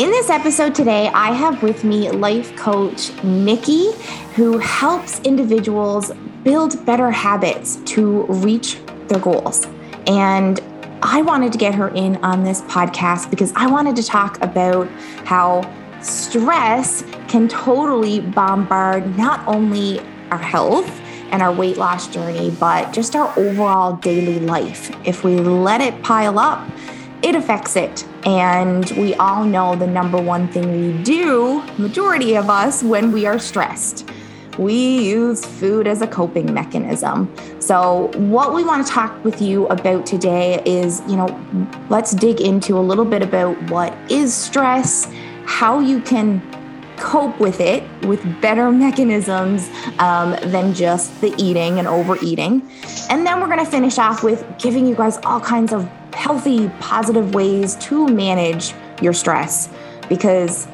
In this episode today, I have with me life coach Nicki, who helps individuals build better habits to reach their goals. And I wanted to get her in on this podcast because I wanted to talk about how stress can totally bombard not only our health and our weight loss journey, but just our overall daily life. If we let it pile up, it affects it. And we all know the number one thing we do, majority of us, when we are stressed. We use food as a coping mechanism. So, what we want to talk with you about today is, you know, let's dig into a little bit about what is stress, how you can cope with it with better mechanisms um, than just the eating and overeating. And then we're going to finish off with giving you guys all kinds of healthy, positive ways to manage your stress because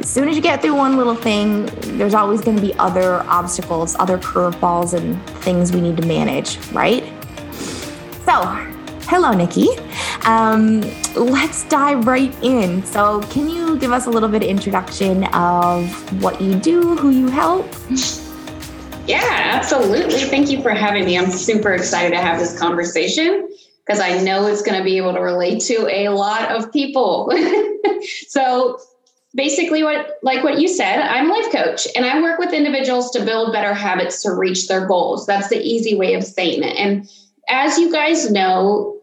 as soon as you get through one little thing, there's always going to be other obstacles, other curveballs, and things we need to manage, right? So, hello, Nicki. Um, let's dive right in. So, can you give us a little bit of introduction of what you do, who you help? Yeah, absolutely. Thank you for having me. I'm super excited to have this conversation because I know it's going to be able to relate to a lot of people. so basically what like what you said, I'm life coach and I work with individuals to build better habits to reach their goals. That's the easy way of saying it. And as you guys know,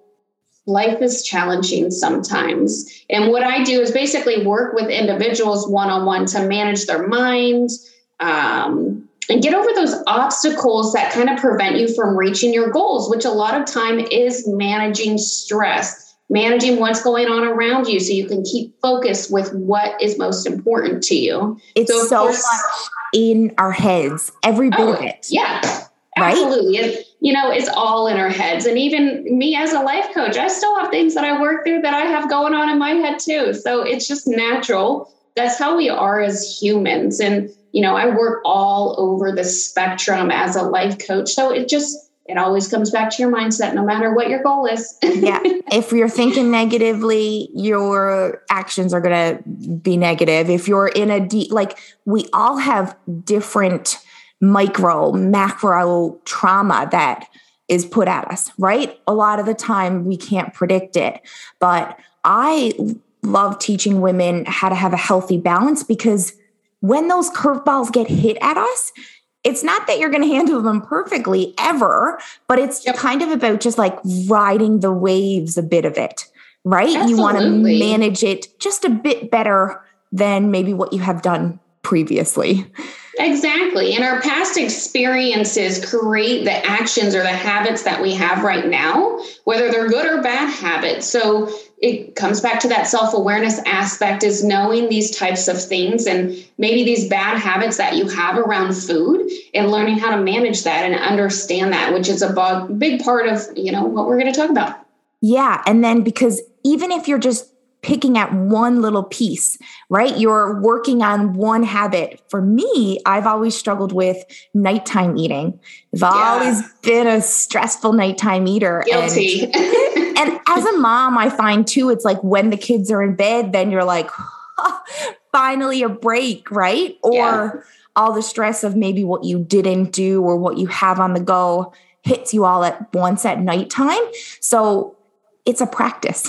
life is challenging sometimes. And what I do is basically work with individuals one on one to manage their mind, um, and get over those obstacles that kind of prevent you from reaching your goals, which a lot of time is managing stress, managing what's going on around you so you can keep focused with what is most important to you. It's so, so course, much in our heads, every bit oh, of it. Yeah. Right? Absolutely. You know, it's all in our heads. And even me as a life coach, I still have things that I work through that I have going on in my head too. So it's just natural. That's how we are as humans. And you know, I work all over the spectrum as a life coach. So it just, it always comes back to your mindset, no matter what your goal is. yeah. If you're thinking negatively, your actions are going to be negative. If you're in a deep, like we all have different micro, macro trauma that is put at us, right? A lot of the time we can't predict it. But I love teaching women how to have a healthy balance because when those curveballs get hit at us, it's not that you're going to handle them perfectly ever, but it's yep. kind of about just like riding the waves a bit of it, right? Absolutely. You want to manage it just a bit better than maybe what you have done previously. Exactly. And our past experiences create the actions or the habits that we have right now, whether they're good or bad habits. So it comes back to that self-awareness aspect is knowing these types of things and maybe these bad habits that you have around food and learning how to manage that and understand that which is a big part of you know what we're going to talk about yeah and then because even if you're just picking at one little piece, right? You're working on one habit. For me, I've always struggled with nighttime eating. I've yeah. always been a stressful nighttime eater. Guilty. And and as a mom, I find too, it's like when the kids are in bed, then you're like, finally a break, right? Or yeah. all the stress of maybe what you didn't do or what you have on the go hits you all at once at nighttime. So it's a practice,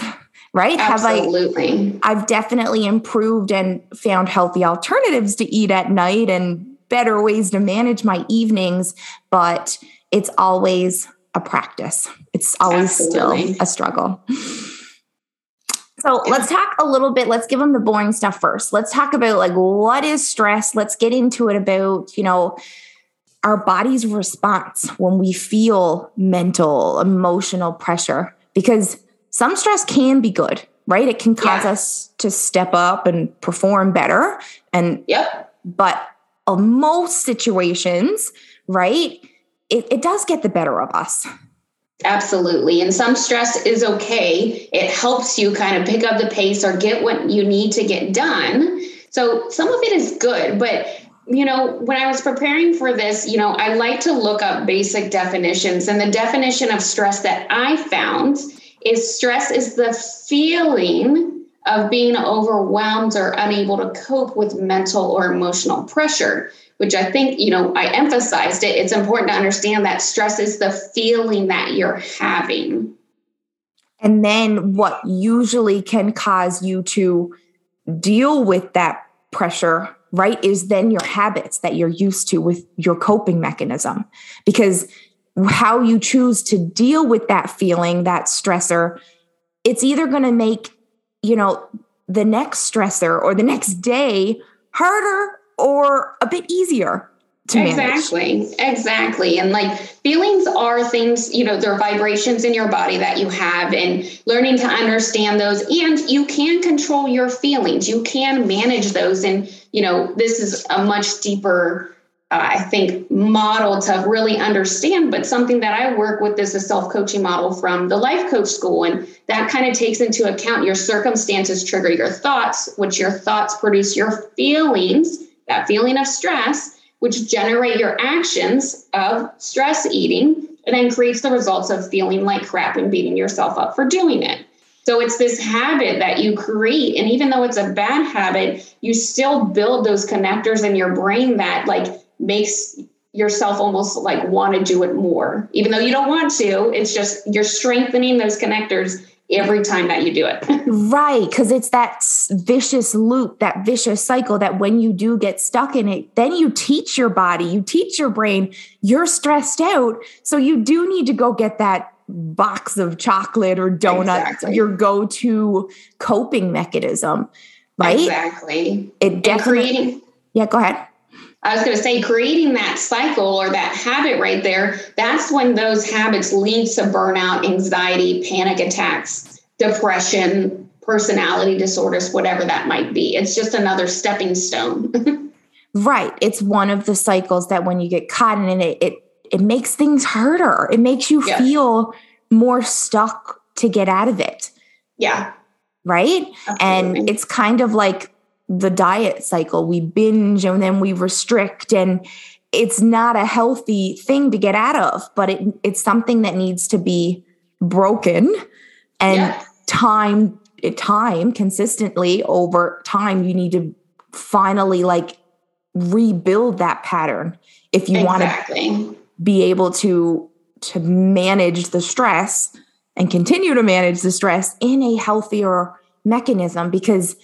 right? Absolutely. Have I, I've definitely improved and found healthy alternatives to eat at night and better ways to manage my evenings, but it's always a practice. It's always Absolutely. still a struggle. So let's talk a little bit. Let's give them the boring stuff first. Let's talk about like what is stress. Let's get into it about, you know, our body's response when we feel mental, emotional pressure, because some stress can be good, right? It can cause yeah. us to step up and perform better. And, yep. but most situations, right? it, it does get the better of us. Absolutely. And some stress is okay. It helps you kind of pick up the pace or get what you need to get done. So some of it is good, but you know, when I was preparing for this, you know, I like to look up basic definitions. And the definition of stress that I found is stress is the feeling of being overwhelmed or unable to cope with mental or emotional pressure which I think, you know, I emphasized it. It's important to understand that stress is the feeling that you're having. And then what usually can cause you to deal with that pressure, right, is then your habits that you're used to with your coping mechanism. Because how you choose to deal with that feeling, that stressor, it's either going to make, you know, the next stressor or the next day harder or a bit easier to exactly exactly. And like feelings are things you know they're vibrations in your body that you have and learning to understand those and you can control your feelings. You can manage those and you know this is a much deeper I think, model to really understand. But something that I work with is a self coaching model from the life coach school. And that kind of takes into account your circumstances trigger your thoughts, which your thoughts produce your feelings that feeling of stress, which generate your actions of stress eating, and then creates the results of feeling like crap and beating yourself up for doing it. So it's this habit that you create. And even though it's a bad habit, you still build those connectors in your brain that like makes yourself almost like want to do it more. Even though you don't want to, it's just you're strengthening those connectors every time that you do it. right. Because it's that vicious loop, that vicious cycle that when you do get stuck in it, then you teach your body, you teach your brain, you're stressed out. So you do need to go get that box of chocolate or donuts, exactly. your go to coping mechanism. Right. Exactly. It definitely. Creating, yeah, go ahead. I was going to say, creating that cycle or that habit right there, that's when those habits lead to burnout, anxiety, panic attacks, depression, personality disorders, whatever that might be. It's just another stepping stone. right. It's one of the cycles that when you get caught in it, it, it makes things harder. It makes you yes. feel more stuck to get out of it. Yeah. Right. Absolutely. And it's kind of like the diet cycle. We binge and then we restrict and it's not a healthy thing to get out of, but it, it's something that needs to be broken and yeah. time time consistently over time you need to finally like rebuild that pattern if you exactly. want to be able to to manage the stress and continue to manage the stress in a healthier mechanism because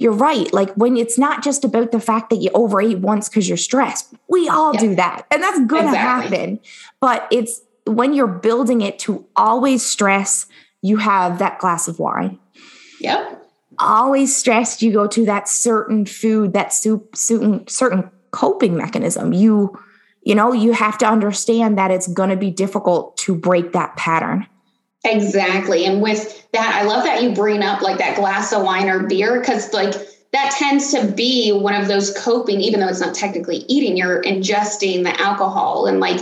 you're right. Like when it's not just about the fact that you overeat once because you're stressed. We all do that. And that's going to exactly. happen. But it's when you're building it to always stress, you have that glass of wine. Yep. Always stressed, you go to that certain food, that soup, certain, certain coping mechanism. You, you know, you have to understand that it's going to be difficult to break that pattern. Exactly. And with that, I love that you bring up like that glass of wine or beer because, like, that tends to be one of those coping, even though it's not technically eating, you're ingesting the alcohol. And like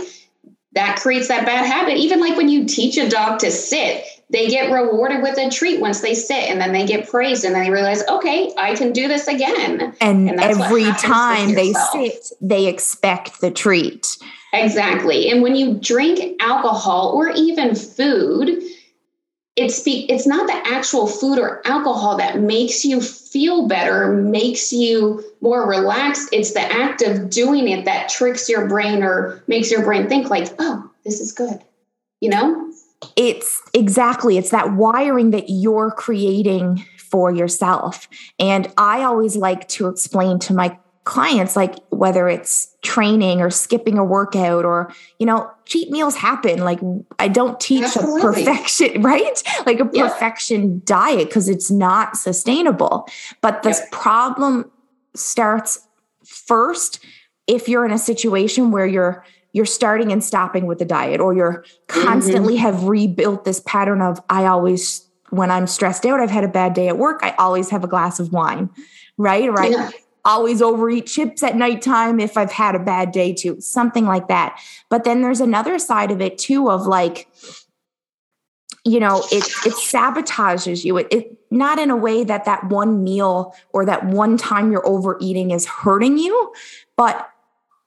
that creates that bad habit. Even like when you teach a dog to sit, they get rewarded with a treat once they sit and then they get praised and then they realize, okay, I can do this again. And, and every time they sit, they expect the treat. Exactly. And when you drink alcohol or even food, it's it's not the actual food or alcohol that makes you feel better, makes you more relaxed. It's the act of doing it that tricks your brain or makes your brain think like, "Oh, this is good." You know? It's exactly it's that wiring that you're creating for yourself. And I always like to explain to my clients like whether it's training or skipping a workout or you know cheat meals happen. Like i don't teach Absolutely. a perfection right? Like a perfection diet because it's not sustainable. But this problem starts first if you're in a situation where you're you're starting and stopping with the diet or you're constantly mm-hmm. have rebuilt this pattern of i always when i'm stressed out i've had a bad day at work i always have a glass of wine right? Right? Yeah always overeat chips at nighttime if I've had a bad day too, something like that. But then there's another side of it too of like, you know, it it sabotages you. It, it not in a way that that one meal or that one time you're overeating is hurting you, but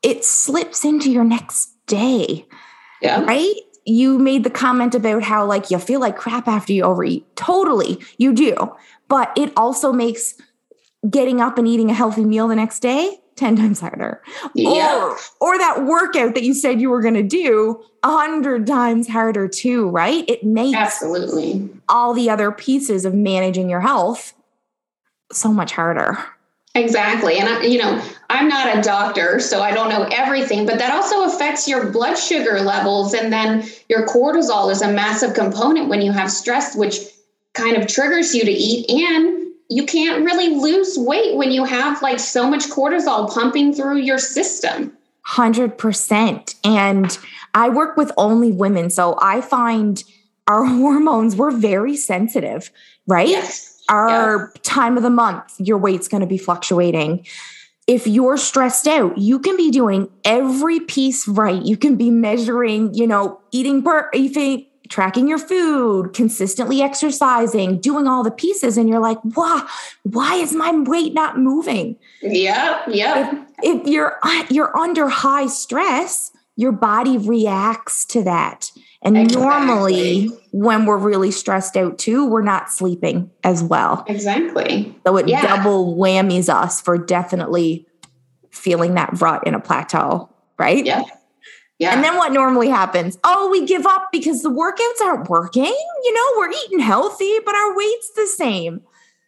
it slips into your next day. Yeah. Right. you made the comment about how like you feel like crap after you overeat. Totally, you do. But it also makes getting up and eating a healthy meal the next day 10 times harder. Yeah. Or, or that workout that you said you were going to do a hundred times harder too, right? It makes Absolutely. all the other pieces of managing your health so much harder. Exactly. And I, you know, I'm not a doctor, so I don't know everything, but that also affects your blood sugar levels. And then your cortisol is a massive component when you have stress, which kind of triggers you to eat. And you can't really lose weight when you have like so much cortisol pumping through your system. 100%. And I work with only women. So I find our hormones, we're very sensitive, right? Yes. Our time of the month, your weight's going to be fluctuating. If you're stressed out, you can be doing every piece right. You can be measuring, you know, eating per eating, tracking your food, consistently exercising, doing all the pieces, and you're like, wow, why is my weight not moving? Yeah, yeah. If, if you're you're under high stress, your body reacts to that. And Exactly. normally, when we're really stressed out too, we're not sleeping as well. Exactly. So it Yeah. double whammies us for definitely feeling that rut in a plateau, right? Yeah. Yeah. And then what normally happens? Oh, we give up because the workouts aren't working. You know, we're eating healthy, but our weight's the same.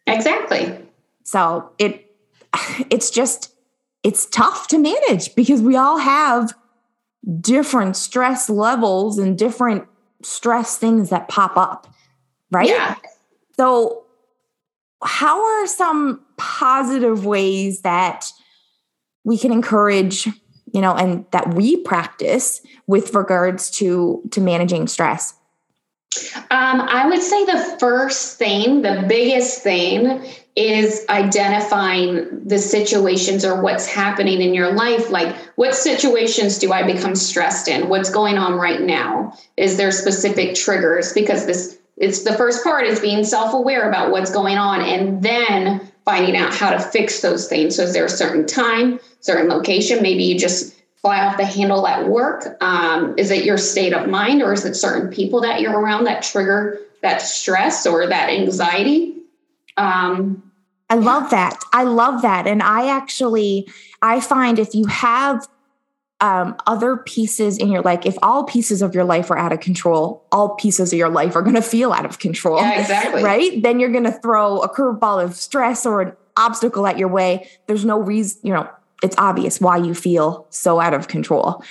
exactly. So it it's just it's tough to manage because we all have different stress levels and different stress things that pop up, right? Yeah. So how are some positive ways that we can encourage, you know, and that we practice with regards to to managing stress? Um, I would say the first thing, the biggest thing, is identifying the situations or what's happening in your life. Like, what situations do I become stressed in? What's going on right now? Is there specific triggers? Because this, it's the first part is being self aware about what's going on and then finding out how to fix those things. So, is there a certain time, certain location? Maybe you just fly off the handle at work? Um, is it your state of mind, or is it certain people that you're around that trigger that stress or that anxiety? Um, I love that. I love that. And I actually I find if you have um, other pieces in your life, if all pieces of your life are out of control, all pieces of your life are going to feel out of control. yeah, exactly. right? Then you're going to throw a curveball of stress or an obstacle at your way. There's no reason, you know, it's obvious why you feel so out of control.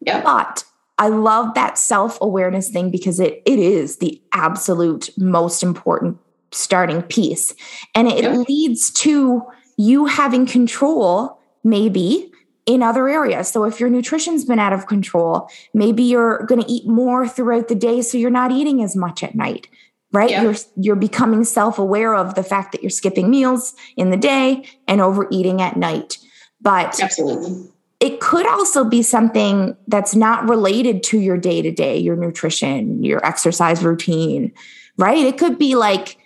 Yeah. But I love that self-awareness thing because it it is the absolute most important starting piece. And it Yeah. leads to you having control maybe in other areas. So if your nutrition's been out of control, maybe you're going to eat more throughout the day so you're not eating as much at night. Right? Yeah. You're you're becoming self-aware of the fact that you're skipping meals in the day and overeating at night. But Absolutely. it could also be something that's not related to your day to day, your nutrition, your exercise routine, right? It could be like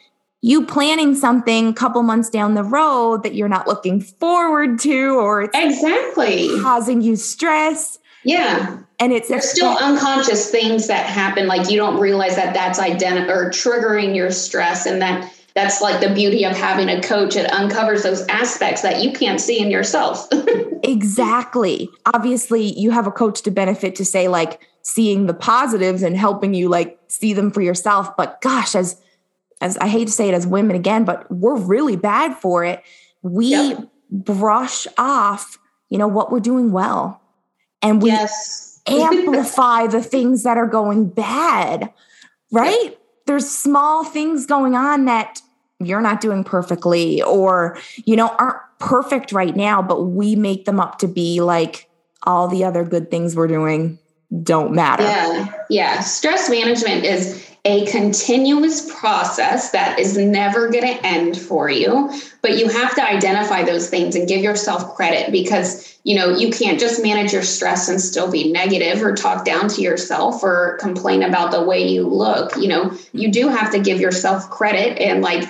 you planning something a couple months down the road that you're not looking forward to, or it's Exactly. causing you stress. Yeah. And it's There's still unconscious things that happen, like you don't realize that that's identi- or triggering your stress, and that that's like the beauty of having a coach. It uncovers those aspects that you can't see in yourself. Exactly. Obviously, you have a coach to benefit to say like seeing the positives and helping you like see them for yourself. But gosh, as as I hate to say it as women again, but we're really bad for it. We Yep. brush off, you know, what we're doing well. And we yes. amplify the things that are going bad, right? There's small things going on that you're not doing perfectly or, you know, aren't perfect right now, but we make them up to be like all the other good things we're doing don't matter. Yeah. Yeah. Stress management is a continuous process that is never going to end for you, but you have to identify those things and give yourself credit because, you know, you can't just manage your stress and still be negative or talk down to yourself or complain about the way you look. You know, you do have to give yourself credit and like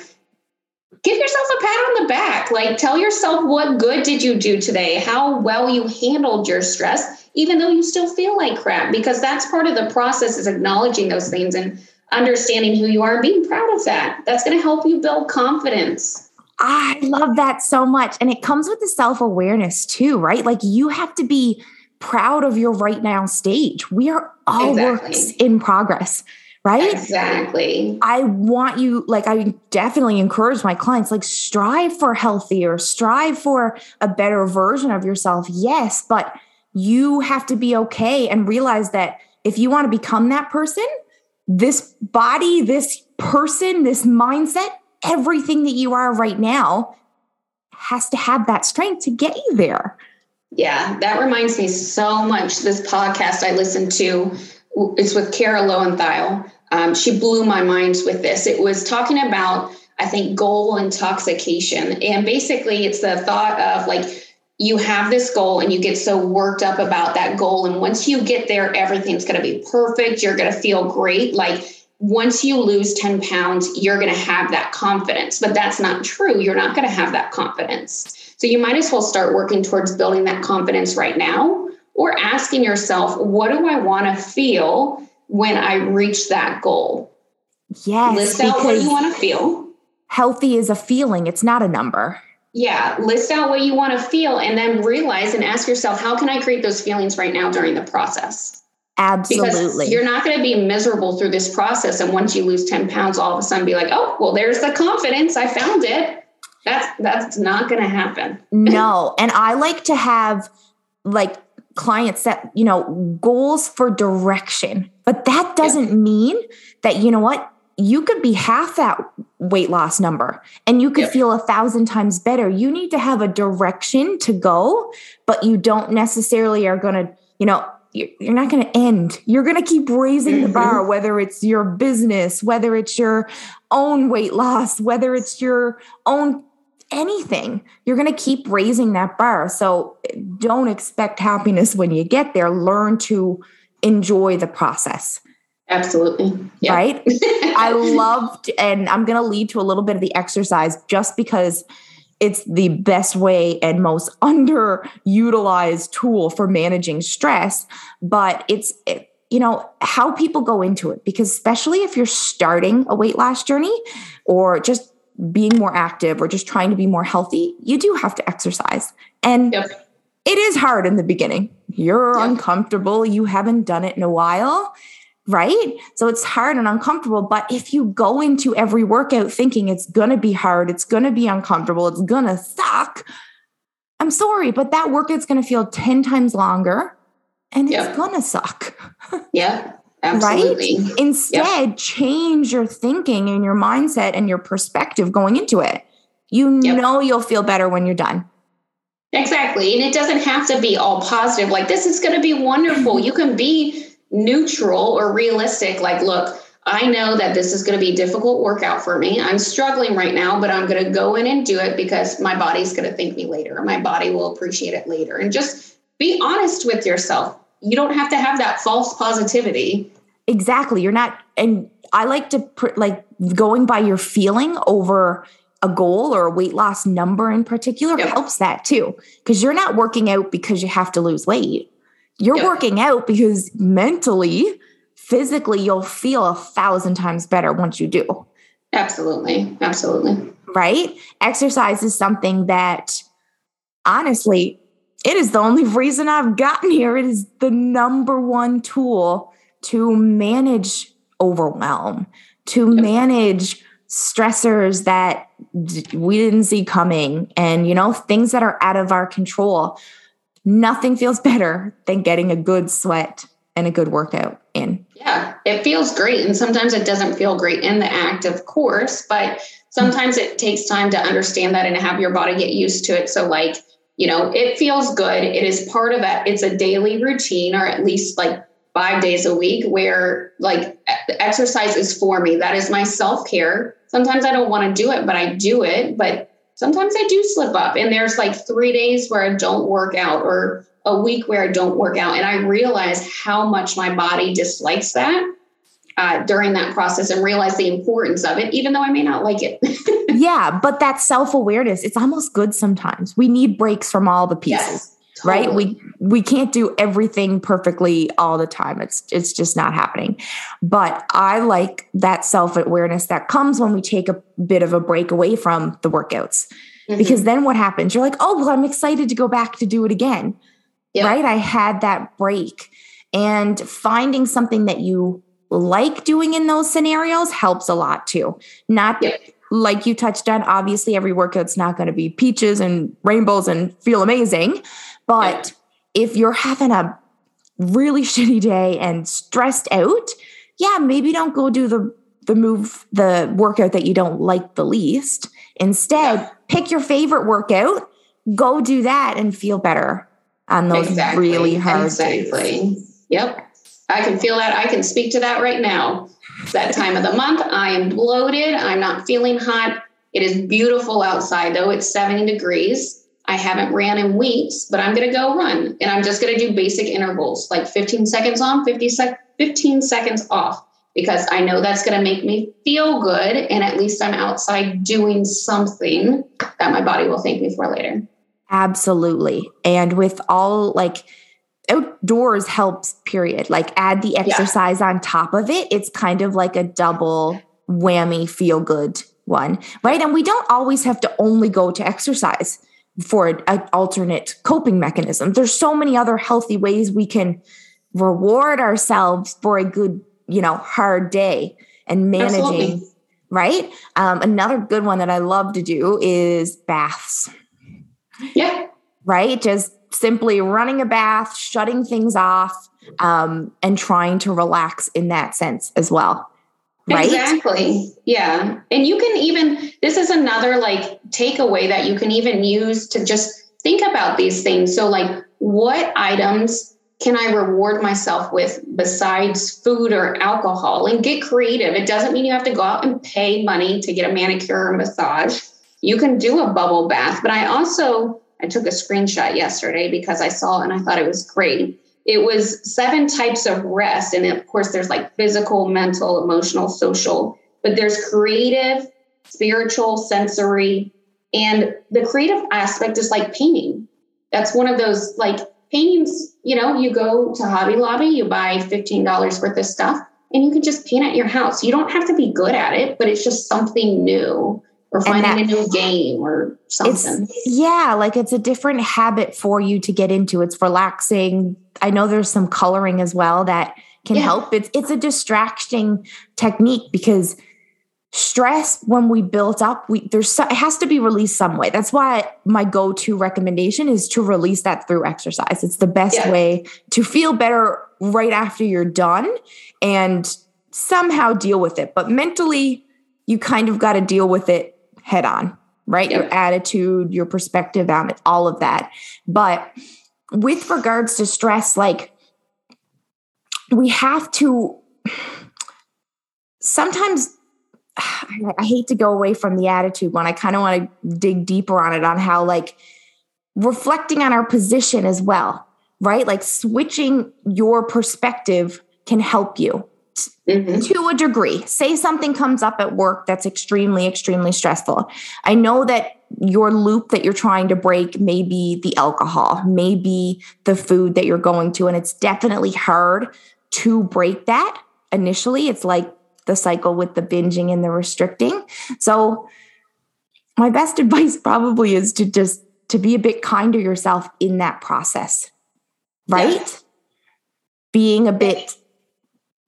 give yourself a pat on the back. Like tell yourself what good did you do today? How well you handled your stress, even though you still feel like crap, because that's part of the process is acknowledging those things and understanding who you are and being proud of that. That's going to help you build confidence. I love that so much. And it comes with the self awareness too, right? Like you have to be proud of your right now stage. We are all exactly. works in progress right? Exactly. I want you, like, I definitely encourage my clients, like, strive for healthier, strive for a better version of yourself. Yes, but you have to be okay and realize that if you want to become that person, this body, this person, this mindset, everything that you are right now has to have that strength to get you there. Yeah, that reminds me so much. This podcast I listened to it's with Kara Loewentheil. Um, she blew my mind with this. It was talking about, I think, goal intoxication. And basically, it's the thought of like, you have this goal and you get so worked up about that goal. And once you get there, everything's going to be perfect. You're going to feel great. Like, once you lose 10 pounds, you're going to have that confidence. But that's not true. You're not going to have that confidence. So you might as well start working towards building that confidence right now or asking yourself, what do I want to feel when I reach that goal? Yes. List out what you want to feel. Healthy is a feeling, it's not a number. Yeah, list out what you want to feel and then realize and ask yourself, how can I create those feelings right now during the process? Absolutely. Because you're not going to be miserable through this process. And once you lose 10 pounds, all of a sudden be like, oh, well, there's the confidence. I found it. That's that's not going to happen. no. And I like to have like clients that you know, goals for direction. But that doesn't yeah. mean that, you know what, you could be half that weight loss number and you could feel a thousand times better. You need to have a direction to go, but you don't necessarily are going to, you know, you're not going to end. You're going to keep raising mm-hmm. the bar, whether it's your business, whether it's your own weight loss, whether it's your own anything, you're going to keep raising that bar. So don't expect happiness when you get there. Learn to enjoy the process. Absolutely. Yeah. Right. I loved, and I'm going to lead to a little bit of the exercise just because it's the best way and most underutilized tool for managing stress. But it's, it, you know, how people go into it, because especially if you're starting a weight loss journey or just being more active or just trying to be more healthy, you do have to exercise. And yep. it is hard in the beginning. You're yep. uncomfortable, you haven't done it in a while, right? So it's hard and uncomfortable. But if you go into every workout thinking it's going to be hard, it's going to be uncomfortable, it's going to suck, I'm sorry, but that workout's going to feel 10 times longer and it's yep. going to suck. yeah. Absolutely. Right? Instead, yep. change your thinking and your mindset and your perspective going into it. You yep. know you'll feel better when you're done. Exactly. And it doesn't have to be all positive, like, this is going to be wonderful. You can be neutral or realistic, like, look, I know that this is going to be a difficult workout for me. I'm struggling right now, but I'm going to go in and do it because my body's going to thank me later. My body will appreciate it later. And just be honest with yourself you don't have to have that false positivity. Exactly. You're not, and I like to pr- like going by your feeling over a goal or a weight loss number in particular yep. helps that too. Because you're not working out because you have to lose weight. You're yep. working out because mentally, physically, you'll feel a thousand times better once you do. Absolutely. Absolutely. Right? Exercise is something that honestly it is the only reason I've gotten here. It is the number one tool to manage overwhelm, to manage stressors that we didn't see coming and you know things that are out of our control nothing feels better than getting a good sweat and a good workout in yeah it feels great and sometimes it doesn't feel great in the act of course but sometimes it takes time to understand that and have your body get used to it so like you know, it feels good. It is part of that. It's a daily routine, or at least like five days a week, where like exercise is for me. That is my self care. Sometimes I don't want to do it, but I do it. But sometimes I do slip up. And there's like three days where I don't work out, or a week where I don't work out. And I realize how much my body dislikes that. uh, during that process and realize the importance of it, even though I may not like it. yeah, but that self awareness, it's almost good sometimes. We need breaks from all the pieces. Yes. Totally. right? We we can't do everything perfectly all the time. It's it's just not happening. But i like that self-awareness that comes when we take a bit of a break away from the workouts. Mm-hmm. because then what happens? You're like oh well i'm excited to go back to do it again. Yep. right? I had that break. And finding something that you like doing in those scenarios helps a lot too. Not yep like you touched on, obviously every workout's not going to be peaches and rainbows and feel amazing. But yeah. if you're having a really shitty day and stressed out, yeah, maybe don't go do the the move the workout that you don't like the least. Instead, yeah. pick your favorite workout, go do that and feel better on those exactly. really hard exactly. days. Yep. I can feel that. I can speak to that right now. that time of the month. I am bloated. I'm not feeling hot. It is beautiful outside though. It's 70 degrees. I haven't ran in weeks, but I'm going to go run and I'm just going to do basic intervals like 15 seconds on, 50 sec- 15 seconds off because I know that's going to make me feel good. And at least I'm outside doing something that my body will thank me for later. Absolutely. And with all like, outdoors helps period like add the exercise yeah. on top of it it's kind of like a double whammy feel good one right and we don't always have to only go to exercise for an alternate coping mechanism. There's so many other healthy ways we can reward ourselves for a good, you know, hard day and managing. Absolutely. Right. Um, another good one that I love to do is baths. Yeah. Right. Just simply running a bath, shutting things off, um, and trying to relax in that sense as well. Right? Exactly. Yeah. And you can even, this is another like takeaway that you can even use to just think about these things. So, like, what items can I reward myself with besides food or alcohol and get creative? It doesn't mean you have to go out and pay money to get a manicure or massage. You can do a bubble bath, but I also I took a screenshot yesterday because I saw it and I thought it was great it was seven types of rest. And of course, there's like physical, mental, emotional, social, but there's creative, spiritual, sensory. And the creative aspect is like painting. That's one of those like paintings, you know, you go to Hobby Lobby, you buy $15 worth of stuff, and you can just paint at your house. You don't have to be good at it, but it's just something new or finding that, a new game or something. yeah, like it's a different habit for you to get into. It's relaxing. I know there's some coloring as well that can yeah. help. It's it's a distracting technique because stress when we built up we there's so, it has to be released some way that's why my go-to recommendation is to release that through exercise it's the best yeah. way to feel better right after you're done and somehow deal with it but mentally you kind of got to deal with it head on, right? Yep. Your attitude, your perspective on it, all of that. But with regards to stress, like we have to sometimes I hate to go away from the attitude one. I kind of want to dig deeper on it on how like reflecting on our position as well, right? Like switching your perspective can help you mm-hmm. to a degree. Say something comes up at work that's extremely, extremely stressful. I know that your loop that you're trying to break may be the alcohol, maybe the food that you're going to, and it's definitely hard to break that initially. It's like the cycle with the binging and the restricting. So, my best advice probably is to just to be a bit kind to yourself in that process right yeah. being a bit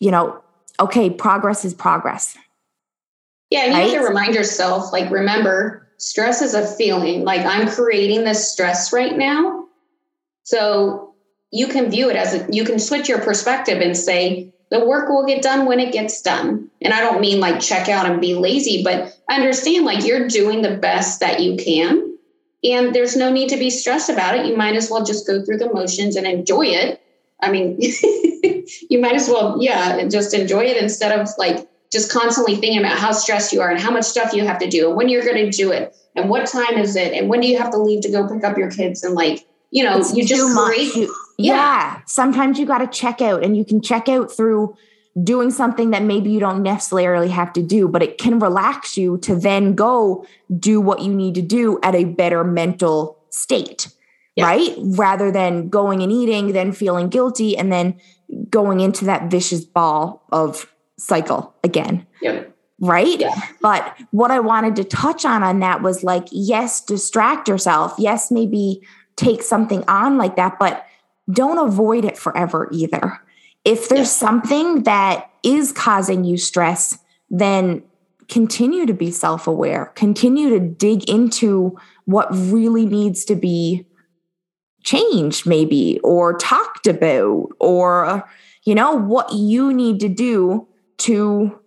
you know, okay, progress is progress. Yeah, and right? you have to remind yourself, like, remember, stress is a feeling. Like, I'm creating this stress right now. So you can view it as a, you can switch your perspective and say, the work will get done when it gets done. And I don't mean like check out and be lazy, but understand like you're doing the best that you can. And there's no need to be stressed about it. You might as well just go through the motions and enjoy it. I mean, you might as well, yeah, just enjoy it instead of like just constantly thinking about how stressed you are and how much stuff you have to do and when you're going to do it and what time is it and when do you have to leave to go pick up your kids and like you know it's you just create yeah. yeah. Sometimes you got to check out and you can check out through doing something that maybe you don't necessarily have to do, but it can relax you to then go do what you need to do at a better mental state, yeah. right? Rather than going and eating, then feeling guilty, and then going into that vicious ball of cycle again. Right. Yeah. But what I wanted to touch on on that was like, yes, distract yourself. Yes, maybe take something on like that, but don't avoid it forever either. If there's yeah. something that is causing you stress, then continue to be self aware, continue to dig into what really needs to be changed, maybe, or talked about, or, you know, what you need to do to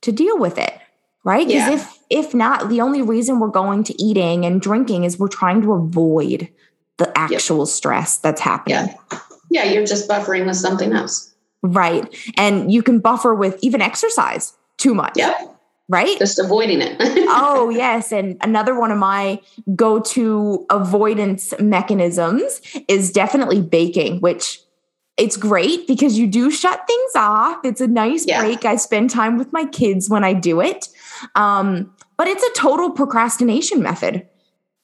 to deal with it right? Because yeah. if if not the only reason we're going to eating and drinking is we're trying to avoid the actual yep. stress that's happening. Yeah. Yeah you're just buffering with something else. Right. And you can buffer with even exercise too much. Yeah right just avoiding it oh yes and another one of my go-to avoidance mechanisms is definitely baking which it's great because you do shut things off. It's a nice yeah. break. I spend time with my kids when I do it. Um, but it's a total procrastination method,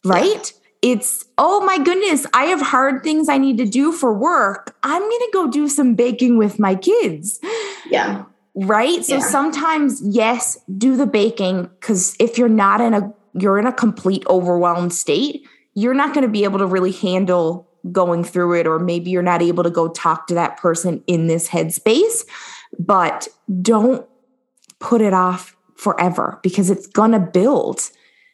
right? Yeah. It's, oh my goodness, I have hard things I need to do for work. I'm going to go do some baking with my kids. Yeah. Right. So yeah. sometimes, yes, do the baking because if you're not in a, you're in a complete overwhelmed state, you're not going to be able to really handle going through it, or maybe you're not able to go talk to that person in this headspace. But don't put it off forever because it's going to build.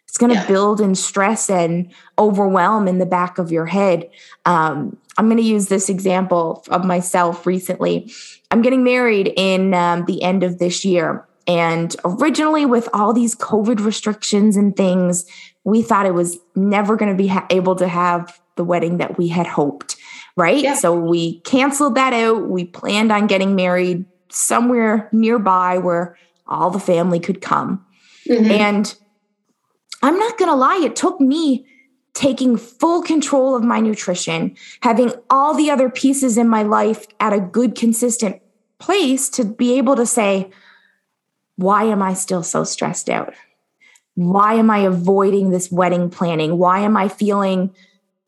It's going to yeah. build in stress and overwhelm in the back of your head. Um, I'm going to use this example of myself recently. I'm getting married in um, the end of this year. And originally, with all these COVID restrictions and things, we thought it was never going to be ha- able to have the wedding that we had hoped, right? Yeah. So we canceled that out. We planned on getting married somewhere nearby where all the family could come. Mm-hmm. And I'm not going to lie, it took me taking full control of my nutrition, having all the other pieces in my life at a good, consistent place to be able to say, why am I still so stressed out? Why am I avoiding this wedding planning? Why am I feeling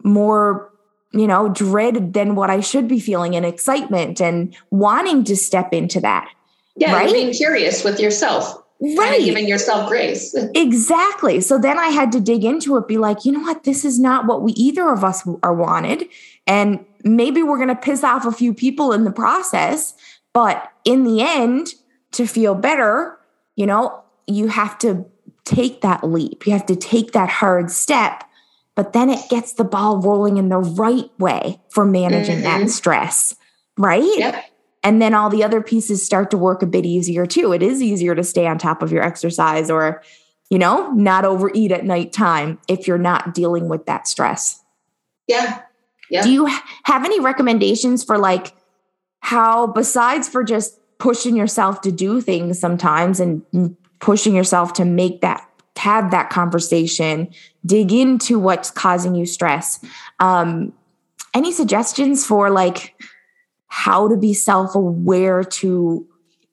more you know dread than what i should be feeling and excitement and wanting to step into that yeah right? being curious with yourself right giving yourself grace exactly so then i had to dig into it be like you know what this is not what we either of us are wanted and maybe we're going to piss off a few people in the process but in the end to feel better you know you have to take that leap you have to take that hard step but then it gets the ball rolling in the right way for managing mm-hmm. that stress, right? Yep. And then all the other pieces start to work a bit easier too. It is easier to stay on top of your exercise or, you know, not overeat at nighttime if you're not dealing with that stress. Yeah. Yeah. Do you have any recommendations for like how, besides for just pushing yourself to do things sometimes and pushing yourself to make that have that conversation, dig into what's causing you stress. Um, any suggestions for like how to be self aware to,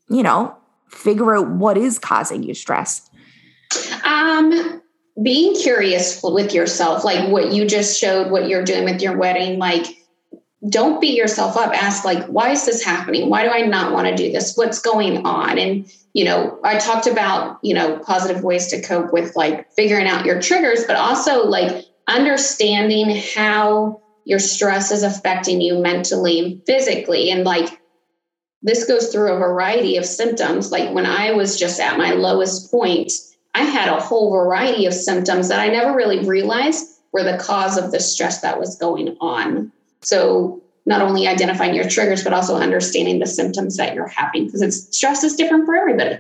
you know, figure out what is causing you stress? Um, being curious with yourself, like what you just showed, what you're doing with your wedding, like don't beat yourself up. Ask like, why is this happening? Why do I not want to do this? What's going on? And you know, I talked about, you know, positive ways to cope with like figuring out your triggers, but also like understanding how your stress is affecting you mentally and physically. And like this goes through a variety of symptoms. Like when I was just at my lowest point, I had a whole variety of symptoms that I never really realized were the cause of the stress that was going on. So not only identifying your triggers, but also understanding the symptoms that you're having because it's stress is different for everybody.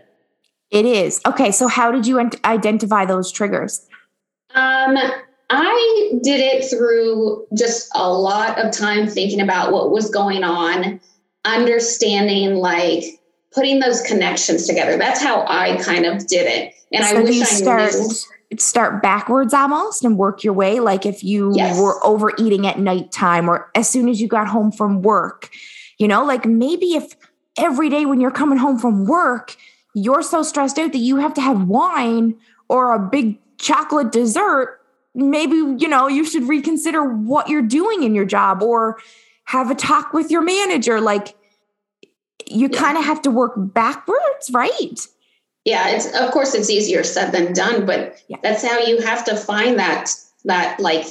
It is. Okay. So, how did you identify those triggers? Um, I did it through just a lot of time thinking about what was going on, understanding like putting those connections together. That's how I kind of did it. And so I wish I start, knew start backwards almost and work your way. Like if you yes. were overeating at nighttime or as soon as you got home from work, you know, like maybe if every day when you're coming home from work, you're so stressed out that you have to have wine or a big chocolate dessert, maybe, you know, you should reconsider what you're doing in your job or have a talk with your manager. Like you yeah. kind of have to work backwards, right? Yeah, it's of course it's easier said than done, but yeah. that's how you have to find that that like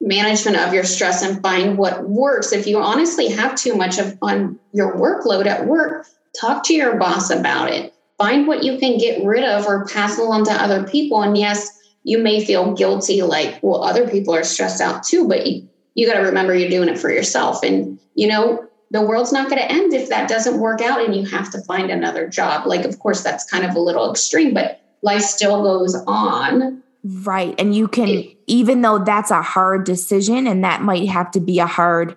management of your stress and find what works. If you honestly have too much of on your workload at work, talk to your boss about it. Find what you can get rid of or pass along to other people. And yes, you may feel guilty, like, well, other people are stressed out too, but you, you got to remember you're doing it for yourself. And, you know, the world's not going to end if that doesn't work out and you have to find another job. Like, of course, that's kind of a little extreme, but life still goes on. Right. And you can, even though that's a hard decision and that might have to be a hard,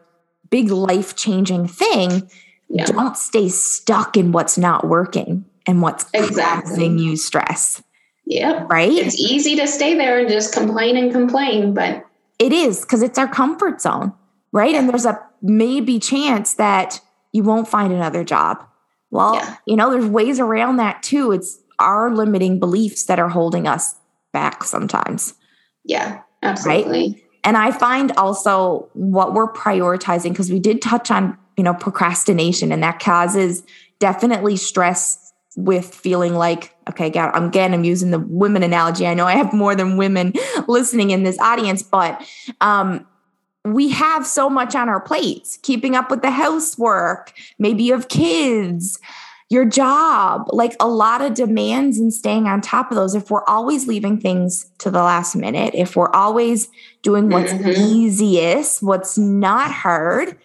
big life changing thing, yeah. don't stay stuck in what's not working and what's exactly. causing you stress. Yeah. Right. It's easy to stay there and just complain and complain, but it is because it's our comfort zone. Right. Yeah. And there's a maybe chance that you won't find another job. Well, yeah. you know, there's ways around that too. It's our limiting beliefs that are holding us back sometimes. Yeah, absolutely. Right? And I find also what we're prioritizing, because we did touch on, you know, procrastination, and that causes definitely stress with feeling like, okay, God, I'm again, I'm using the women analogy. I know I have more than women listening in this audience, but um, we have so much on our plates keeping up with the housework maybe you have kids your job like a lot of demands and staying on top of those. If we're always leaving things to the last minute if we're always doing what's mm-hmm. easiest what's not hard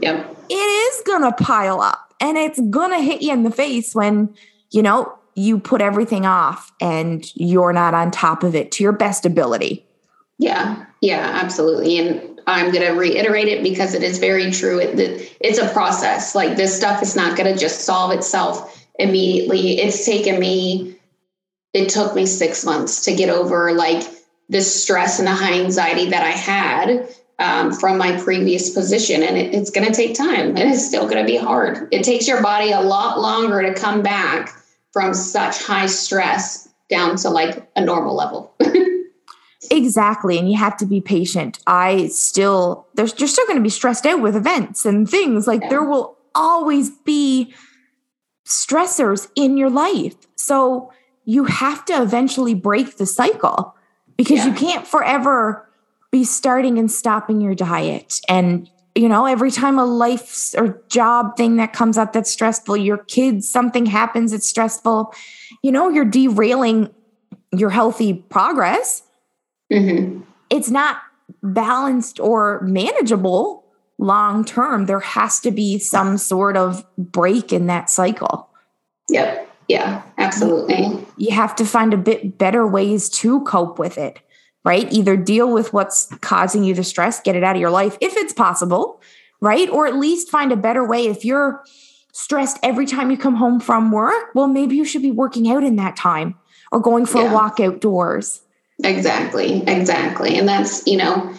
yep. it is gonna pile up. And it's gonna hit you in the face when you know you put everything off and you're not on top of it to your best ability. Yeah. Yeah absolutely. And I'm going to reiterate it because it is very true. It, it's a process. Like this stuff is not going to just solve itself immediately. It's taken me, it took me six months to get over like the stress and the high anxiety that I had um, from my previous position. And it, it's going to take time and it's still going to be hard. It takes your body a lot longer to come back from such high stress down to like a normal level. Exactly. And you have to be patient. I still, there's, you're still going to be stressed out with events and things. Like yeah. there will always be stressors in your life. So you have to eventually break the cycle because yeah. you can't forever be starting and stopping your diet. And, you know, every time a life or job thing that comes up that's stressful, your kids, something happens, it's stressful, you know, you're derailing your healthy progress mm-hmm. it's not balanced or manageable long term. There has to be some sort of break in that cycle. Yep. Yeah, absolutely. You have to find a bit better ways to cope with it, right? Either deal with what's causing you the stress, get it out of your life if it's possible, right? Or at least find a better way. If you're stressed every time you come home from work, well, maybe you should be working out in that time or going for yeah. a walk outdoors Exactly, exactly. And that's, you know,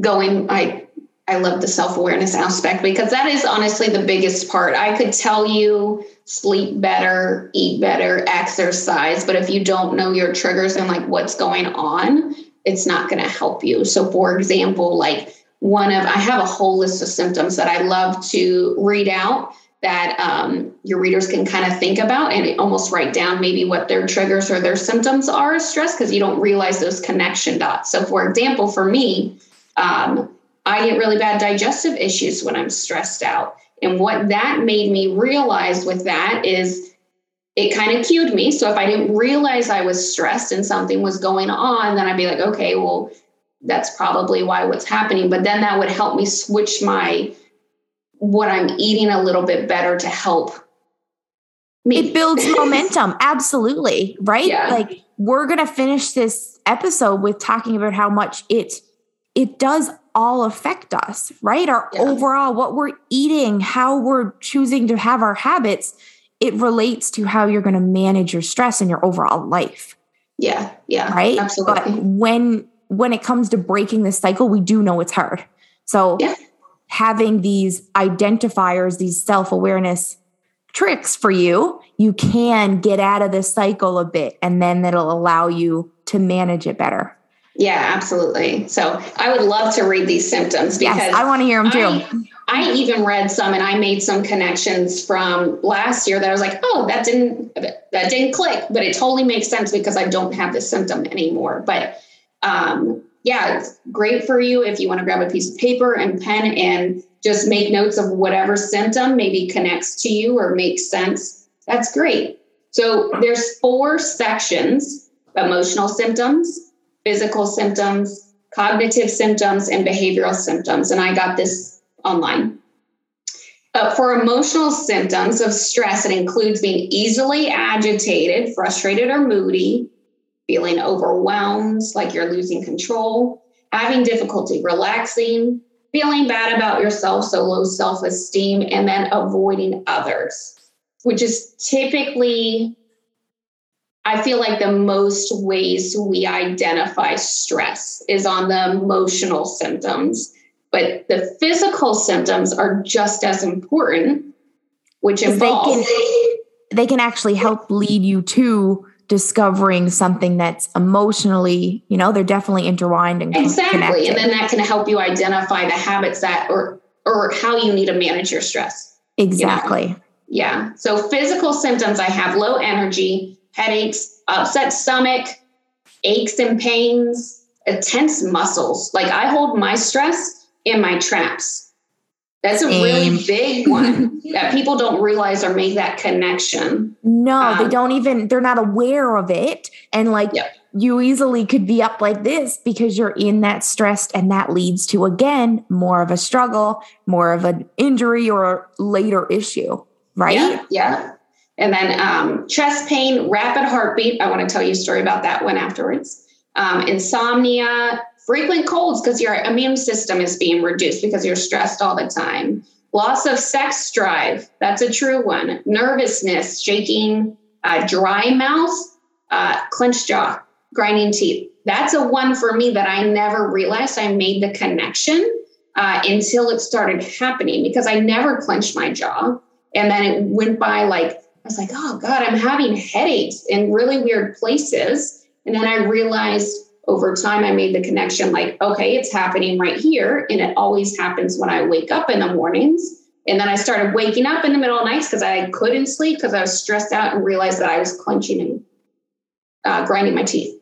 going I I love the self-awareness aspect because that is honestly the biggest part. I could tell you sleep better, eat better, exercise, but if you don't know your triggers and like what's going on, it's not going to help you. So for example, like one of I have a whole list of symptoms that I love to read out that um, your readers can kind of think about and almost write down maybe what their triggers or their symptoms are of stress because you don't realize those connection dots. So, for example, for me, um, I get really bad digestive issues when I'm stressed out. And what that made me realize with that is it kind of cued me. So if I didn't realize I was stressed and something was going on, then I'd be like, okay, well, that's probably why what's happening. But then that would help me switch my what I'm eating a little bit better to help me. It builds momentum. Absolutely. Right. Yeah. Like we're going to finish this episode with talking about how much it, it does all affect us, right? Our yeah. overall, what we're eating, how we're choosing to have our habits, it relates to how you're going to manage your stress and your overall life. Yeah. Yeah. Right. Absolutely. But when, when it comes to breaking this cycle, we do know it's hard. So yeah having these identifiers, these self awareness tricks for you, you can get out of this cycle a bit and then that'll allow you to manage it better. Yeah, absolutely. So I would love to read these symptoms because yes, I want to hear them too. I, I even read some and I made some connections from last year that I was like, oh, that didn't that didn't click, but it totally makes sense because I don't have this symptom anymore. But um, yeah, it's great for you if you want to grab a piece of paper and pen and just make notes of whatever symptom maybe connects to you or makes sense. That's great. So there's four sections: emotional symptoms, physical symptoms, cognitive symptoms, and behavioral symptoms. And I got this online. Uh, for emotional symptoms of stress, it includes being easily agitated, frustrated, or moody, feeling overwhelmed, like you're losing control, having difficulty relaxing, feeling bad about yourself, so low self esteem, and then avoiding others, which is typically I feel like the most ways we identify stress is on the emotional symptoms, but the physical symptoms are just as important, which involves they can, they can actually help lead you to discovering something that's emotionally, you know, they're definitely intertwined and exactly, connected. and then that can help you identify the habits that or or how you need to manage your stress. Exactly. You know? Yeah. So physical symptoms, I have low energy, headaches, upset stomach, aches and pains, tense muscles. Like I hold my stress in my traps. That's a really big one that people don't realize or make that connection. No, um, they don't even, they're not aware of it. And like yep. you easily could be up like this because you're in that stressed, and that leads to, again, more of a struggle, more of an injury or a later issue, right? Yeah. yeah. And then um, chest pain, rapid heartbeat. I want to tell you a story about that one afterwards. Um, insomnia, frequent colds because your immune system is being reduced because you're stressed all the time. Loss of sex drive. That's a true one. Nervousness, shaking, uh, dry mouth, uh, clenched jaw, grinding teeth. That's a one for me that I never realized I made the connection uh, until it started happening because I never clenched my jaw. And then it went by like I was like, oh God, I'm having headaches in really weird places. And then I realized over time, I made the connection like, okay, it's happening right here. And it always happens when I wake up in the mornings. And then I started waking up in the middle of nights because I couldn't sleep because I was stressed out and realized that I was clenching and uh, grinding my teeth.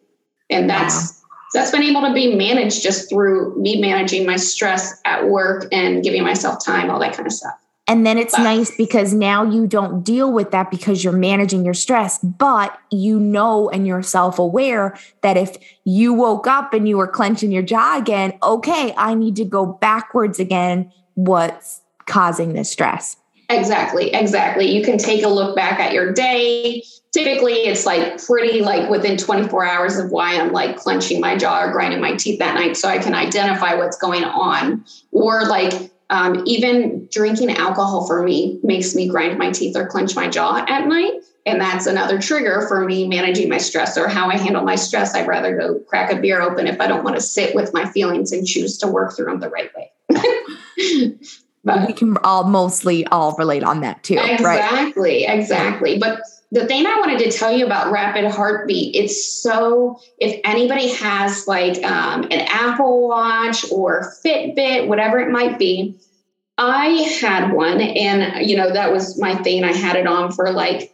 And that's wow. that's been able to be managed just through me managing my stress at work and giving myself time, all that kind of stuff. And then it's nice because now you don't deal with that because you're managing your stress, but you know and you're self aware that if you woke up and you were clenching your jaw again, okay, I need to go backwards again. What's causing this stress? Exactly, exactly. You can take a look back at your day. Typically, it's like pretty like within 24 hours of why I'm like clenching my jaw or grinding my teeth that night so I can identify what's going on. Or like um, even drinking alcohol for me makes me grind my teeth or clench my jaw at night. And that's another trigger for me managing my stress or how I handle my stress. I'd rather go crack a beer open if I don't want to sit with my feelings and choose to work through them the right way. but we can all mostly all relate on that too. Exactly, right? exactly. But the thing I wanted to tell you about rapid heartbeat, it's so, if anybody has like um, an Apple Watch or Fitbit, whatever it might be, I had one and, you know, that was my thing. I had it on for like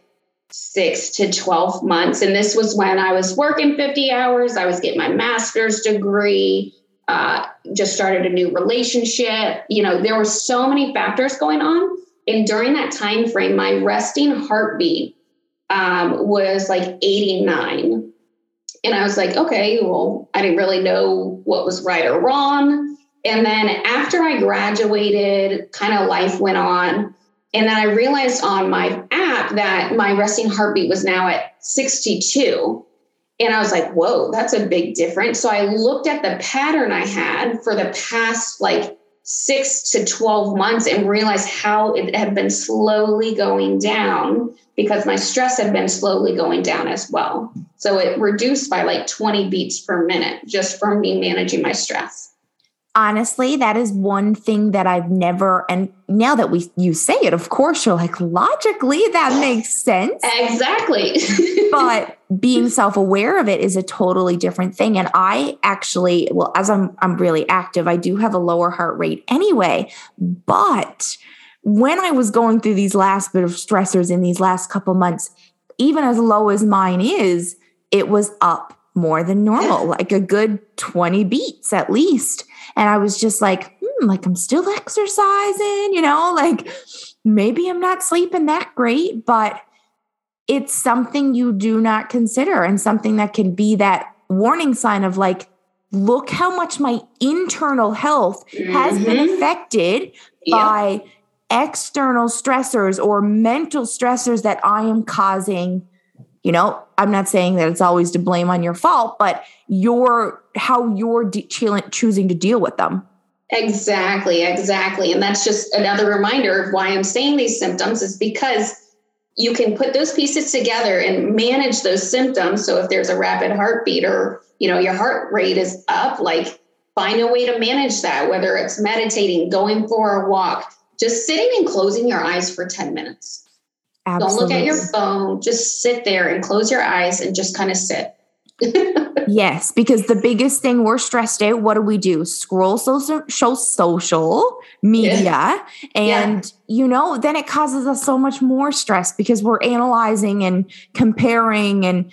six to 12 months. And this was when I was working 50 hours, I was getting my master's degree. Uh, just started a new relationship. You know, there were so many factors going on. And during that time frame, my resting heartbeat um, was like 89. And I was like, okay, well, I didn't really know what was right or wrong. And then after I graduated, kind of life went on. And then I realized on my app that my resting heartbeat was now at 62. And I was like, whoa, that's a big difference. So I looked at the pattern I had for the past like six to 12 months and realized how it had been slowly going down because my stress had been slowly going down as well. So it reduced by like 20 beats per minute just from me managing my stress. honestly, that is one thing that I've never, and now that we you say it, of course, you're like, logically, that makes sense. Exactly. but being self-aware of it is a totally different thing. And I actually, well, as I'm I'm really active, I do have a lower heart rate anyway. But when I was going through these last bit of stressors in these last couple months, even as low as mine is, it was up more than normal, like a good 20 beats at least. And I was just like, hmm, like I'm still exercising, you know, like maybe I'm not sleeping that great, but it's something you do not consider and something that can be that warning sign of like, look how much my internal health mm-hmm. has been mm-hmm. affected yeah. by external stressors or mental stressors that I am causing. You know i'm not saying that it's always to blame on your fault but your how you're de- choosing to deal with them. Exactly exactly. And that's just another reminder of why i'm saying these symptoms is because you can put those pieces together and manage those symptoms. So if there's a rapid heartbeat or you know your heart rate is up like find a way to manage that whether it's meditating going for a walk just sitting and closing your eyes for 10 minutes Absolutely. Don't look at your phone. Just sit there and close your eyes and just kind of sit. yes, because the biggest thing we're stressed out, what do we do? Scroll social, show social media. Yeah. And, yeah. you know, then it causes us so much more stress because we're analyzing and comparing and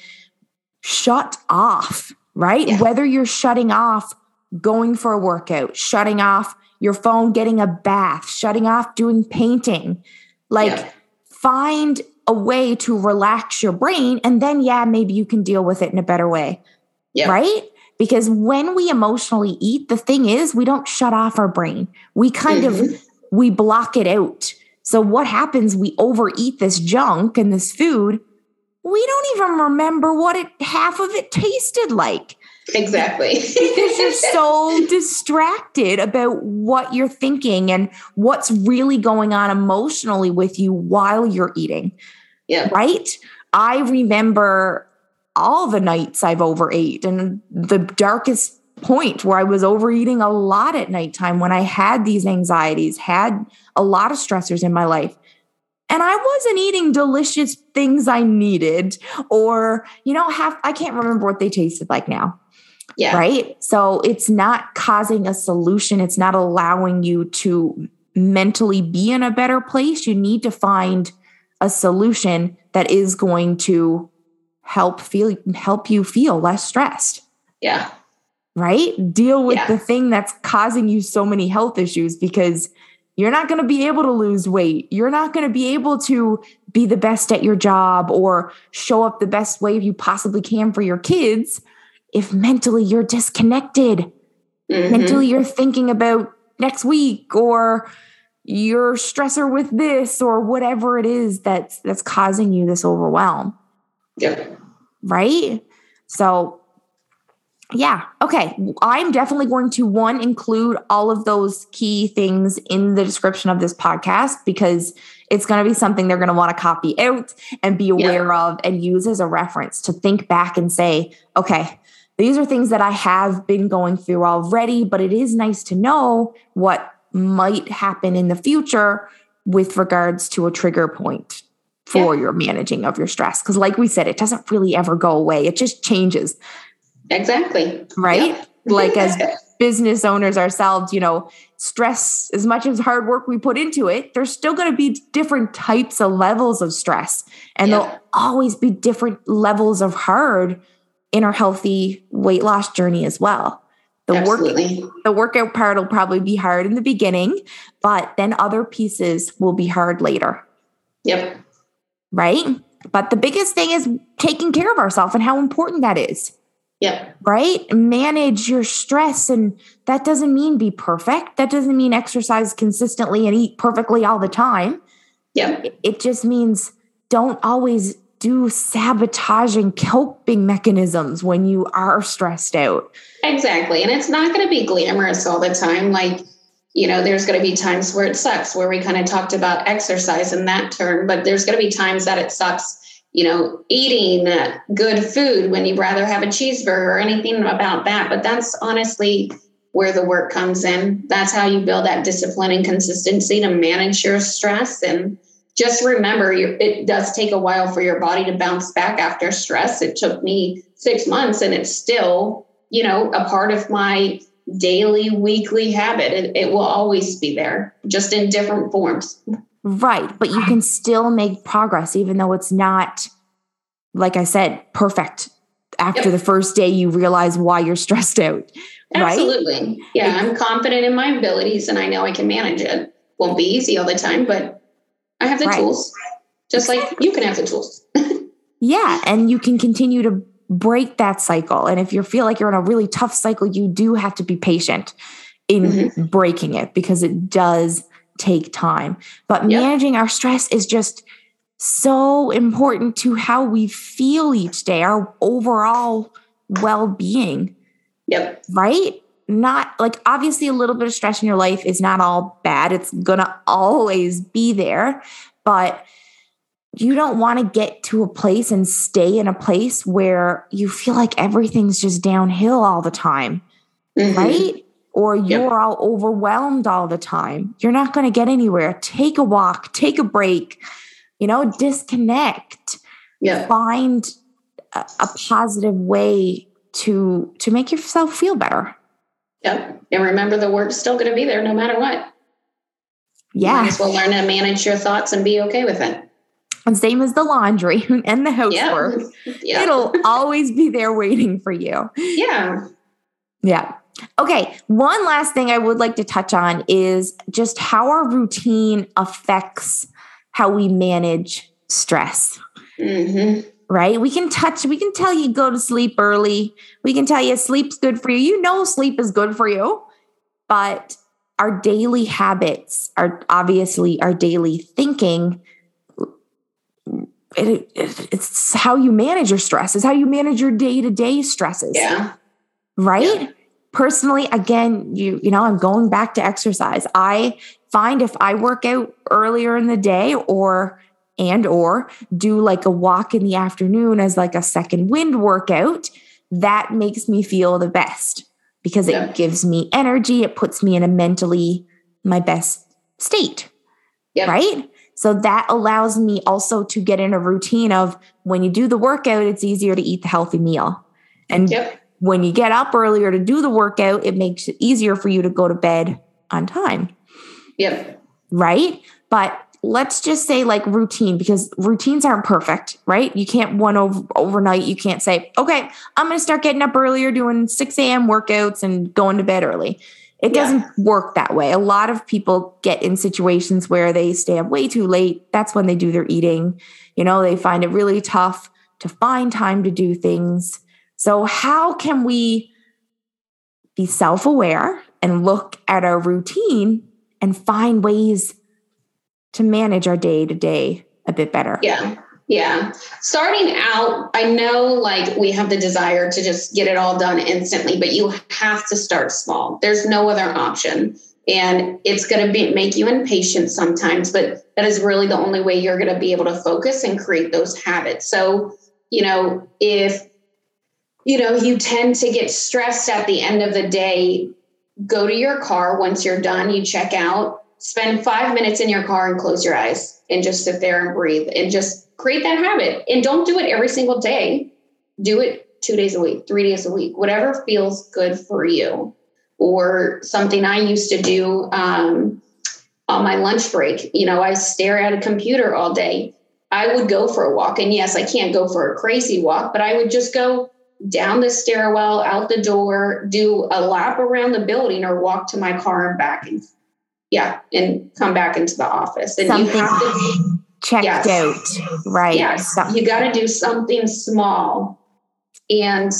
shut off, right? Yeah. Whether you're shutting off going for a workout, shutting off your phone, getting a bath, shutting off doing painting. Like, find a way to relax your brain and then yeah maybe you can deal with it in a better way. Yeah. right? Because when we emotionally eat the thing is we don't shut off our brain. We kind mm-hmm. of we block it out. So what happens we overeat this junk and this food. We don't even remember what it half of it tasted like Exactly. because you're so distracted about what you're thinking and what's really going on emotionally with you while you're eating. Yeah. Right? I remember all the nights I've overate and the darkest point where I was overeating a lot at nighttime when I had these anxieties, had a lot of stressors in my life. And I wasn't eating delicious things I needed, or, you know, have I can't remember what they tasted like now. Yeah. Right. So it's not causing a solution. It's not allowing you to mentally be in a better place. You need to find a solution that is going to help feel help you feel less stressed. Yeah. Right? Deal with yeah. the thing that's causing you so many health issues because you're not going to be able to lose weight. You're not going to be able to be the best at your job or show up the best way you possibly can for your kids if mentally you're disconnected, mm-hmm. mentally you're thinking about next week or your stressor with this or whatever it is that's that's causing you this overwhelm. Yeah. Right? So yeah, okay. I'm definitely going to one include all of those key things in the description of this podcast because it's going to be something they're going to want to copy out and be aware yeah. of and use as a reference to think back and say, okay, these are things that I have been going through already, but it is nice to know what might happen in the future with regards to a trigger point for yeah. your managing of your stress. Because, like we said, it doesn't really ever go away, it just changes. Exactly. Right? Yeah. like, as business owners ourselves, you know, stress, as much as hard work we put into it, there's still going to be different types of levels of stress. And yeah. there'll always be different levels of hard in our healthy weight loss journey as well. The Absolutely. work the workout part will probably be hard in the beginning, but then other pieces will be hard later. Yep. Right? But the biggest thing is taking care of ourselves and how important that is. Yep. Right? Manage your stress. And that doesn't mean be perfect. That doesn't mean exercise consistently and eat perfectly all the time. Yeah. It just means don't always do sabotaging coping mechanisms when you are stressed out. Exactly. And it's not going to be glamorous all the time. Like, you know, there's going to be times where it sucks, where we kind of talked about exercise in that term, but there's going to be times that it sucks, you know, eating uh, good food when you'd rather have a cheeseburger or anything about that. But that's honestly where the work comes in. That's how you build that discipline and consistency to manage your stress. And just remember, it does take a while for your body to bounce back after stress. It took me six months and it's still, you know, a part of my daily, weekly habit. It, it will always be there, just in different forms. Right. But you can still make progress, even though it's not, like I said, perfect. After yep. the first day, you realize why you're stressed out. right? Absolutely. Yeah. I'm confident in my abilities and I know I can manage it. Won't be easy all the time, but I have the right. tools, just like you can have the tools. yeah. And you can continue to break that cycle. And if you feel like you're in a really tough cycle, you do have to be patient in mm-hmm. breaking it because it does take time. But yep. managing our stress is just so important to how we feel each day, our overall well being. Yep. Right? Not like obviously a little bit of stress in your life is not all bad. It's going to always be there. But you don't want to get to a place and stay in a place where you feel like everything's just downhill all the time, mm-hmm. right? Or you're yep. all overwhelmed all the time. You're not going to get anywhere. Take a walk, take a break, you know, disconnect. Yeah. Find a, a positive way to to make yourself feel better. Yep. And remember the work's still going to be there no matter what. Yeah. You as well learn to manage your thoughts and be okay with it. And same as the laundry and the housework. Yeah. It'll always be there waiting for you. Yeah. Yeah. Okay. One last thing I would like to touch on is just how our routine affects how we manage stress. Mm-hmm. Right? We can touch, we can tell you go to sleep early. We can tell you sleep's good for you. You know, sleep is good for you. But our daily habits are obviously our daily thinking it, it, it's how you manage your stress, is how you manage your day to day stresses. Yeah. Right. Yeah. Personally, again, you you know, I'm going back to exercise. I find if I work out earlier in the day or and or do like a walk in the afternoon as like a second wind workout, that makes me feel the best because yeah. it gives me energy. It puts me in a mentally my best state. Yep. Right. So that allows me also to get in a routine of when you do the workout, it's easier to eat the healthy meal. And yep. when you get up earlier to do the workout, it makes it easier for you to go to bed on time. Yep. Right. But let's just say like routine because routines aren't perfect, right? You can't one over overnight. You can't say, okay, I'm going to start getting up earlier, doing 6 a.m. workouts and going to bed early. It doesn't work that way. A lot of people get in situations where they stay up way too late. That's when they do their eating. You know, they find it really tough to find time to do things. So, how can we be self aware and look at our routine and find ways to manage our day to day a bit better? Yeah. Yeah. Starting out, I know like we have the desire to just get it all done instantly, but you have to start small. There's no other option. And it's going to be make you impatient sometimes, but that is really the only way you're going to be able to focus and create those habits. So, you know, if you know, you tend to get stressed at the end of the day, go to your car once you're done, you check out, spend 5 minutes in your car and close your eyes and just sit there and breathe and just create that habit and don't do it every single day. Do it two days a week, three days a week, whatever feels good for you. Or something I used to do um, on my lunch break. You know, I stare at a computer all day. I would go for a walk. And yes, I can't go for a crazy walk, but I would just go down the stairwell, out the door, do a lap around the building, or walk to my car and back. And yeah, and come back into the office. And Something. you have to checked yes. out. Right. Yes. You got to do something small. And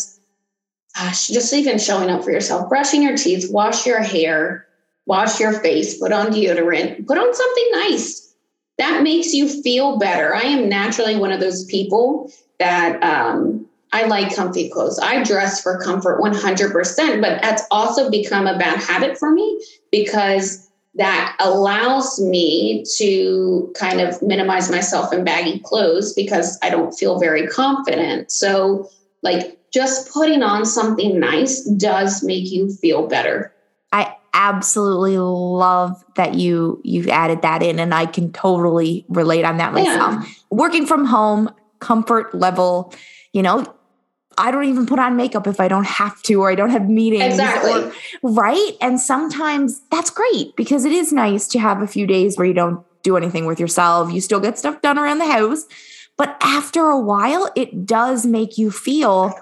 gosh, just even showing up for yourself, brushing your teeth, wash your hair, wash your face, put on deodorant, put on something nice. That makes you feel better. I am naturally one of those people that um, I like comfy clothes. I dress for comfort 100%, but that's also become a bad habit for me because that allows me to kind of minimize myself in baggy clothes because I don't feel very confident. So, like, just putting on something nice does make you feel better. I absolutely love that you you've added that in and I can totally relate on that myself. Yeah. Working from home, comfort level, you know, I don't even put on makeup if I don't have to or I don't have meetings. Exactly. Or, right. And sometimes that's great because it is nice to have a few days where you don't do anything with yourself. You still get stuff done around the house. But after a while, it does make you feel,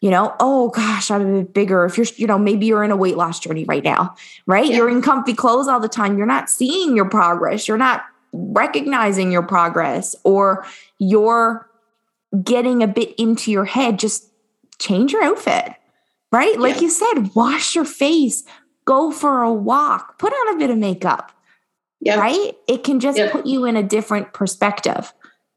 you know, oh gosh, I'm a bit bigger. If you're, you know, maybe you're in a weight loss journey right now, right? Yeah. You're in comfy clothes all the time. You're not seeing your progress. You're not recognizing your progress or you're getting a bit into your head. Just change your outfit, right? Like yeah. you said, wash your face, go for a walk, put on a bit of makeup, yep. right? It can just yep. put you in a different perspective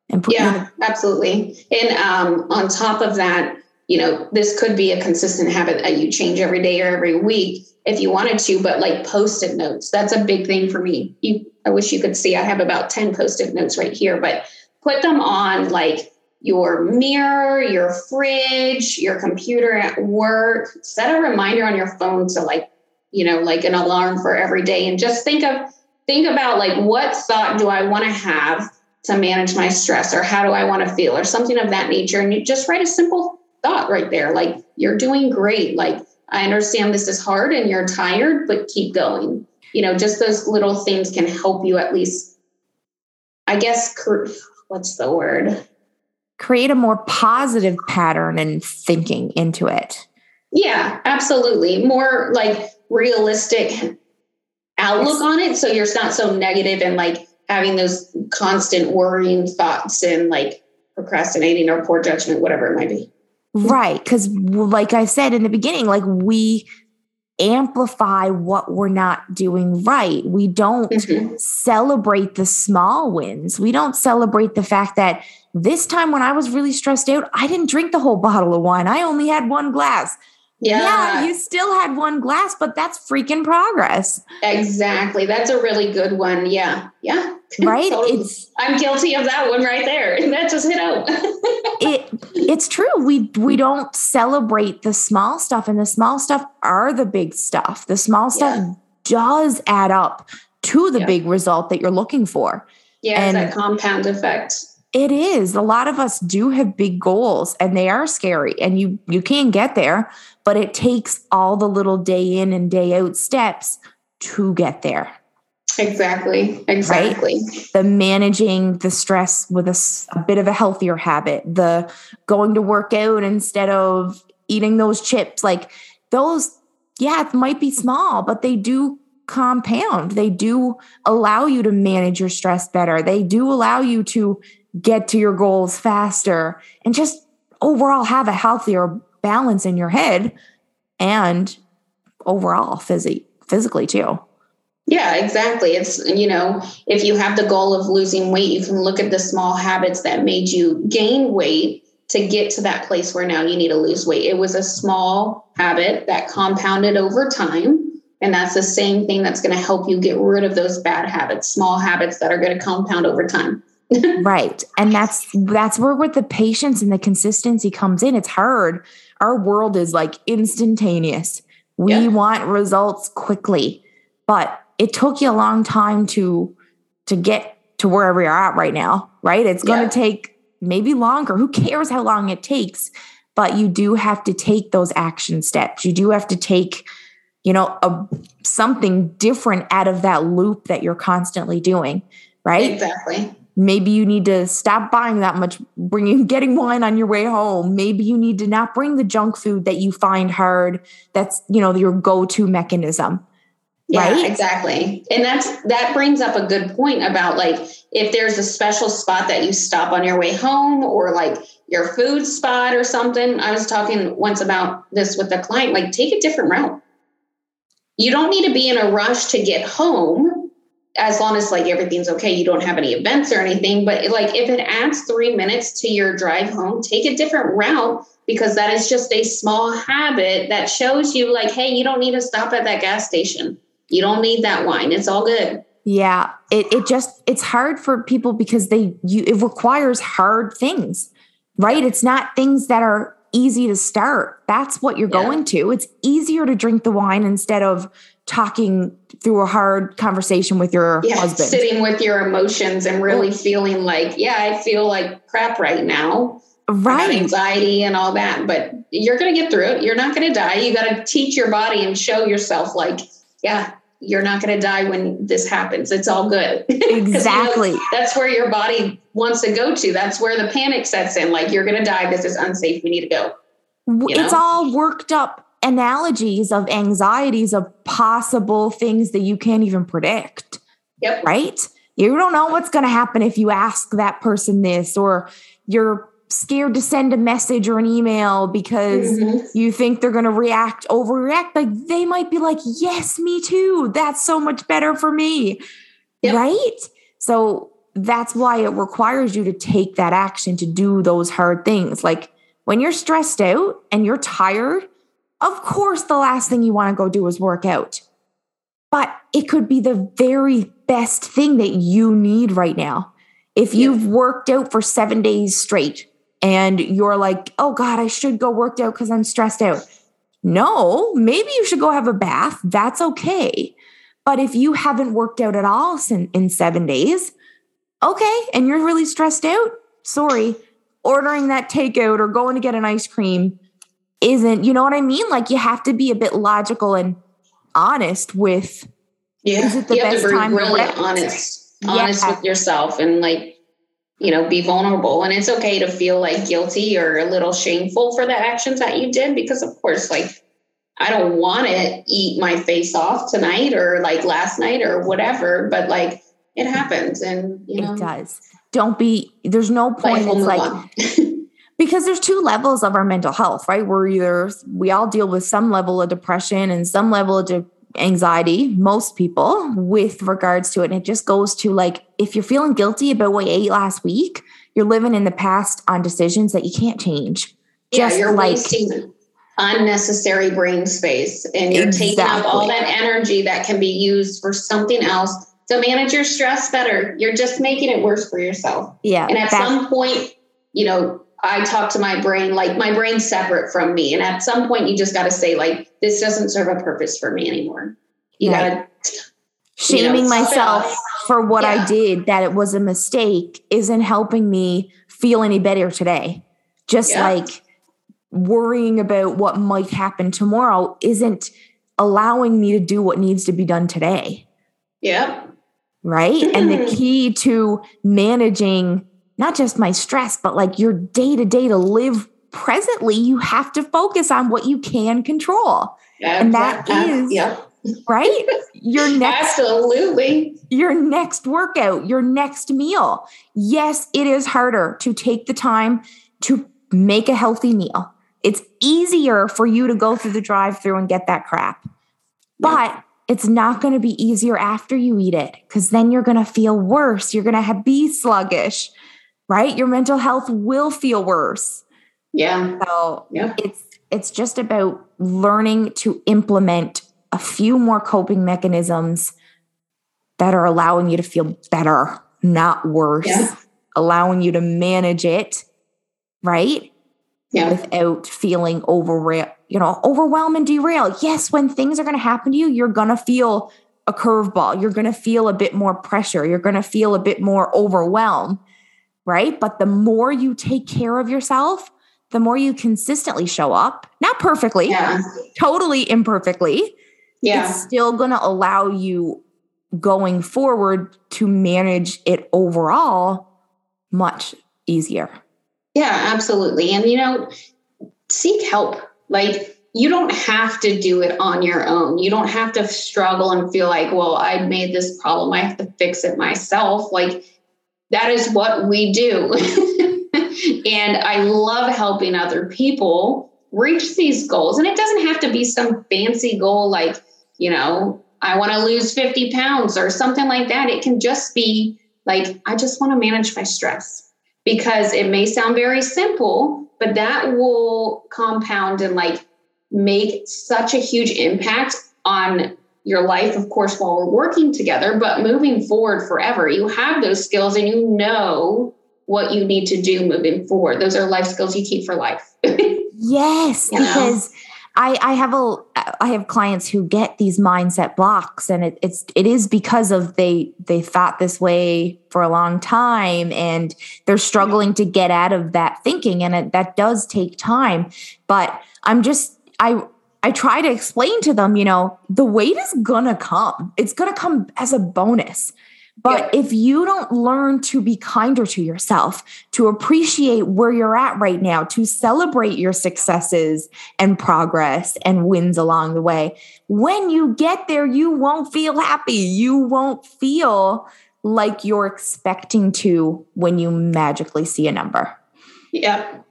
and put yeah, a- absolutely. And um, on top of that, you know, this could be a consistent habit that you change every day or every week if you wanted to, but like post-it notes, that's a big thing for me. You, I wish you could see, I have about 10 post-it notes right here, but put them on like your mirror, your fridge, your computer at work. Set a reminder on your phone to like, you know, like an alarm for every day and just think of think about like what thought do I want to have to manage my stress or how do I want to feel or something of that nature and you just write a simple thought right there like you're doing great like I understand this is hard and you're tired but keep going. You know, just those little things can help you at least I guess what's the word? Create a more positive pattern and thinking into it. Yeah, absolutely. More like realistic outlook on it. So you're not so negative and like having those constant worrying thoughts and like procrastinating or poor judgment, whatever it might be. Right. Cause like I said in the beginning, like we amplify what we're not doing right. We don't mm-hmm. celebrate the small wins. We don't celebrate the fact that this time when I was really stressed out, I didn't drink the whole bottle of wine. I only had one glass. Yeah. yeah. you still had one glass, but that's freaking progress. Exactly. That's a really good one. Yeah. Yeah. Right? totally. It's I'm guilty of that one right there. That just hit out. it it's true. We we don't celebrate the small stuff and the small stuff are the big stuff. The small stuff yeah. does add up to the yeah. big result that you're looking for. Yeah, and that compound effect. It is. A lot of us do have big goals and they are scary and you you can get there, but it takes all the little day in and day out steps to get there. Exactly. Exactly. Right? The managing the stress with a, a bit of a healthier habit, the going to work out instead of eating those chips, like those yeah, it might be small, but they do compound. They do allow you to manage your stress better. They do allow you to get to your goals faster and just overall have a healthier balance in your head and overall phys- physically too. Yeah, exactly. It's, you know, if you have the goal of losing weight, you can look at the small habits that made you gain weight to get to that place where now you need to lose weight. It was a small habit that compounded over time. And that's the same thing that's going to help you get rid of those bad habits, small habits that are going to compound over time. right. And that's that's where with the patience and the consistency comes in. It's hard. Our world is like instantaneous. We yeah. want results quickly. But it took you a long time to to get to wherever you're at right now, right? It's going to yeah. take maybe longer. Who cares how long it takes? But you do have to take those action steps. You do have to take you know a something different out of that loop that you're constantly doing right exactly maybe you need to stop buying that much bringing getting wine on your way home. Maybe you need to not bring the junk food that you find hard. That's you know your go-to mechanism yeah right? exactly. And that's that brings up a good point about like if there's a special spot that you stop on your way home or like your food spot or something. I was talking once about this with a client like take a different route. You don't need to be in a rush to get home as long as like everything's okay, you don't have any events or anything. But like if it adds three minutes to your drive home, take a different route because that is just a small habit that shows you like, hey, you don't need to stop at that gas station. You don't need that wine. It's all good. Yeah. It it just it's hard for people because they you it requires hard things, right? It's not things that are easy to start. That's what you're yeah. going to. It's easier to drink the wine instead of talking through a hard conversation with your yeah, husband. Sitting with your emotions and really feeling like, yeah, I feel like crap right now. Right. Anxiety and all that. But you're going to get through it. You're not going to die. You got to teach your body and show yourself, like, yeah, you're not going to die when this happens. It's all good. Exactly. you know, that's where your body wants to go to. That's where the panic sets in. Like, you're going to die. This is unsafe. We need to go. You it's all worked up analogies of anxieties of possible things that you can't even predict. Yep. Right? You don't know what's going to happen if you ask that person this, or you're scared to send a message or an email because mm-hmm. you think they're going to react, overreact. Like they might be like, yes, me too. That's so much better for me. Yep. Right? So that's why it requires you to take that action to do those hard things. Like when you're stressed out and you're tired, of course, the last thing you want to go do is work out. But it could be the very best thing that you need right now. If you've worked out for seven days straight and you're like, oh God, I should go work out because I'm stressed out. No, maybe you should go have a bath. That's okay. But if you haven't worked out at all in, in seven days, okay, and you're really stressed out, sorry, ordering that takeout or going to get an ice cream isn't, you know what I mean? Like you have to be a bit logical and honest with yeah, is it the you best have to be time really honest, honest yeah. with yourself and like, you know, be vulnerable. And it's okay to feel like guilty or a little shameful for the actions that you did because of course, like I don't want to eat my face off tonight or like last night or whatever, but like it happens and you know it does. Don't be there's no point. It's like because there's two levels of our mental health, right? We're either we all deal with some level of depression and some level of de- anxiety, most people with regards to it. And it just goes to like if you're feeling guilty about what you ate last week, you're living in the past on decisions that you can't change. Yeah, just you're like, wasting unnecessary brain space and you're exactly. taking up all that energy that can be used for something else to manage your stress better. You're just making it worse for yourself. Yeah. And at some point, you know, I talk to my brain like my brain's separate from me. And at some point, you just got to say, like, this doesn't serve a purpose for me anymore. You right. got to shaming you know, myself for what yeah. I did, that it was a mistake, isn't helping me feel any better today. Just yeah. like worrying about what might happen tomorrow isn't allowing me to do what needs to be done today. Yeah. Right. and the key to managing not just my stress, but like your day to day to live presently, you have to focus on what you can control. Yeah, and that yeah, is yeah. right. Your next absolutely your next workout, your next meal. Yes, it is harder to take the time to make a healthy meal. It's easier for you to go through the drive-through and get that crap. But it's not going to be easier after you eat it because then you're going to feel worse. You're going to be sluggish right? Your mental health will feel worse. Yeah. So yeah. it's it's just about learning to implement a few more coping mechanisms that are allowing you to feel better, not worse, yeah. allowing you to manage it, right? Yeah. Without feeling over, you know, overwhelmed and derailed. Yes, when things are going to happen to you, you're going to feel a curveball. You're going to feel a bit more pressure. You're going to feel a bit more overwhelmed right? But the more you take care of yourself, the more you consistently show up, not perfectly, yeah. totally imperfectly. Yeah. It's still going to allow you going forward to manage it overall much easier. Yeah, absolutely. And, you know, seek help. Like, you don't have to do it on your own. You don't have to struggle and feel like, well, I made this problem. I have to fix it myself. Like, that is what we do. and I love helping other people reach these goals. And it doesn't have to be some fancy goal like, you know, I want to lose 50 pounds or something like that. It can just be like, I just want to manage my stress because it may sound very simple, but that will compound and like make such a huge impact on your life, of course, while we're working together, but moving forward forever. You have those skills and you know what you need to do moving forward. Those are life skills you keep for life. Yes, You know? because I, I have a I have clients who get these mindset blocks, and it, it's it is because of they they thought this way for a long time, and they're struggling to get out of that thinking, and it, that does take time. But I'm just I I try to explain to them, you know, the weight is gonna come. It's gonna come as a bonus. But if you don't learn to be kinder to yourself, to appreciate where you're at right now, to celebrate your successes and progress and wins along the way, when you get there, you won't feel happy. You won't feel like you're expecting to when you magically see a number, Yep.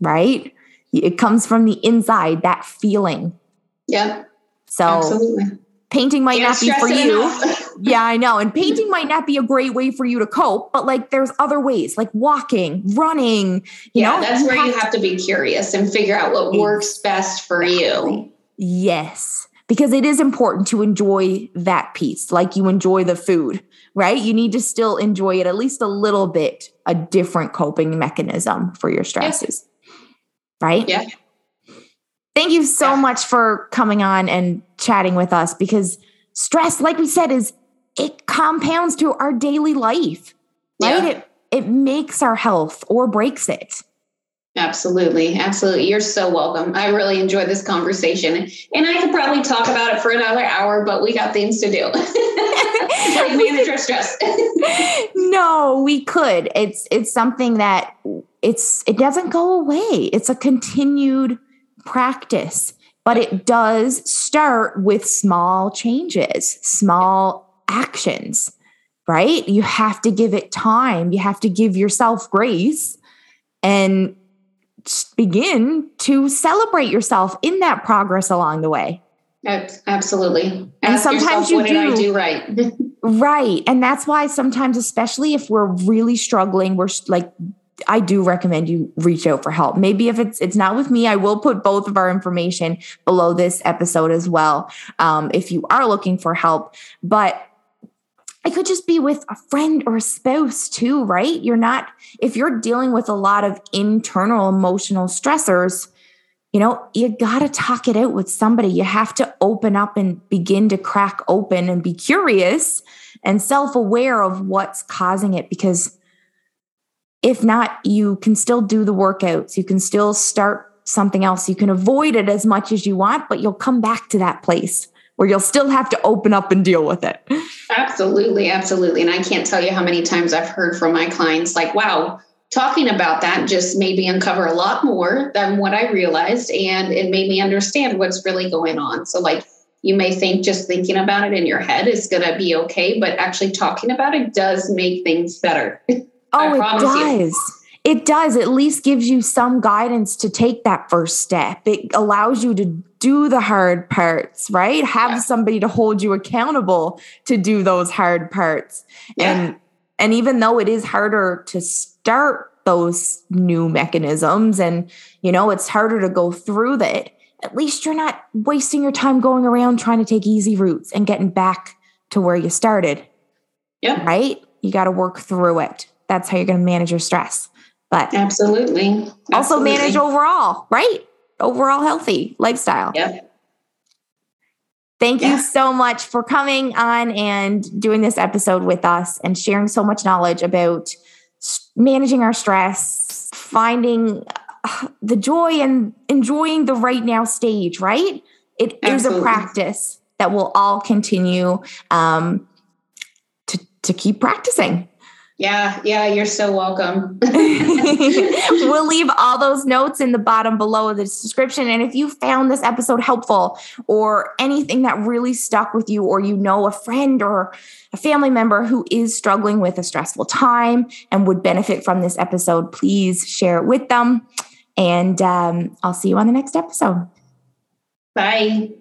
right? It comes from the inside, that feeling. Yep. So Absolutely. painting might Can't not be for you. Yeah, I know. And painting might not be a great way for you to cope, but like there's other ways, like walking, running, you yeah, know. that's where you have to be curious and figure out what works best for you. Yes, because it is important to enjoy that piece, like you enjoy the food, right? You need to still enjoy it at least a little bit, a different coping mechanism for your stresses, right? Yeah. Thank you so Yeah. much for coming on and chatting with us because stress, like we said, is it compounds to our daily life, right? Yeah. It it makes our health or breaks it. Absolutely. Absolutely. You're so welcome. I really enjoyed this conversation. And I could probably talk about it for another hour, but we got things to do. like manage our stress. no, we could. It's it's something that it's it doesn't go away. It's a continued practice, but it does start with small changes, small actions, right? You have to give it time. You have to give yourself grace and begin to celebrate yourself in that progress along the way. Ab- Absolutely. And Ask sometimes yourself, you what did I do. do right? Right. And that's why sometimes, especially if we're really struggling, we're like, I do recommend you reach out for help. Maybe if it's it's not with me, I will put both of our information below this episode as well. Um, if you are looking for help, but it could just be with a friend or a spouse too, right? You're not if you're dealing with a lot of internal emotional stressors, you know, you got to talk it out with somebody. You have to open up and begin to crack open and be curious and self aware of what's causing it. Because if not, you can still do the workouts, you can still start something else. You can avoid it as much as you want, but you'll come back to that place where you'll still have to open up and deal with it. Absolutely, absolutely. And I can't tell you how many times I've heard from my clients like, wow, talking about that just made me uncover a lot more than what I realized. And it made me understand what's really going on. So, like, you may think just thinking about it in your head is going to be okay, but actually talking about it does make things better. Oh, it promise you. does. It does. At least gives you some guidance to take that first step. It allows you to do the hard parts, right? Have Yeah. somebody to hold you accountable to do those hard parts. Yeah. And and even though it is harder to start those new mechanisms and you know, it's harder to go through that, at least you're not wasting your time going around trying to take easy routes and getting back to where you started Yeah. right? You got to work through it. That's how you're going to manage your stress. But absolutely. also manage overall, right? Overall healthy lifestyle. Yep. Thank you so much for coming on and doing this episode with us and sharing so much knowledge about managing our stress, finding uh, the joy and enjoying the right now stage, right? It is a practice that we'll all continue um, to, to keep practicing. Yeah, yeah, you're so welcome. we'll leave all those notes in the bottom below of the description. And if you found this episode helpful or anything that really stuck with you, or you know a friend or a family member who is struggling with a stressful time and would benefit from this episode, please share it with them. And um, I'll see you on the next episode. Bye.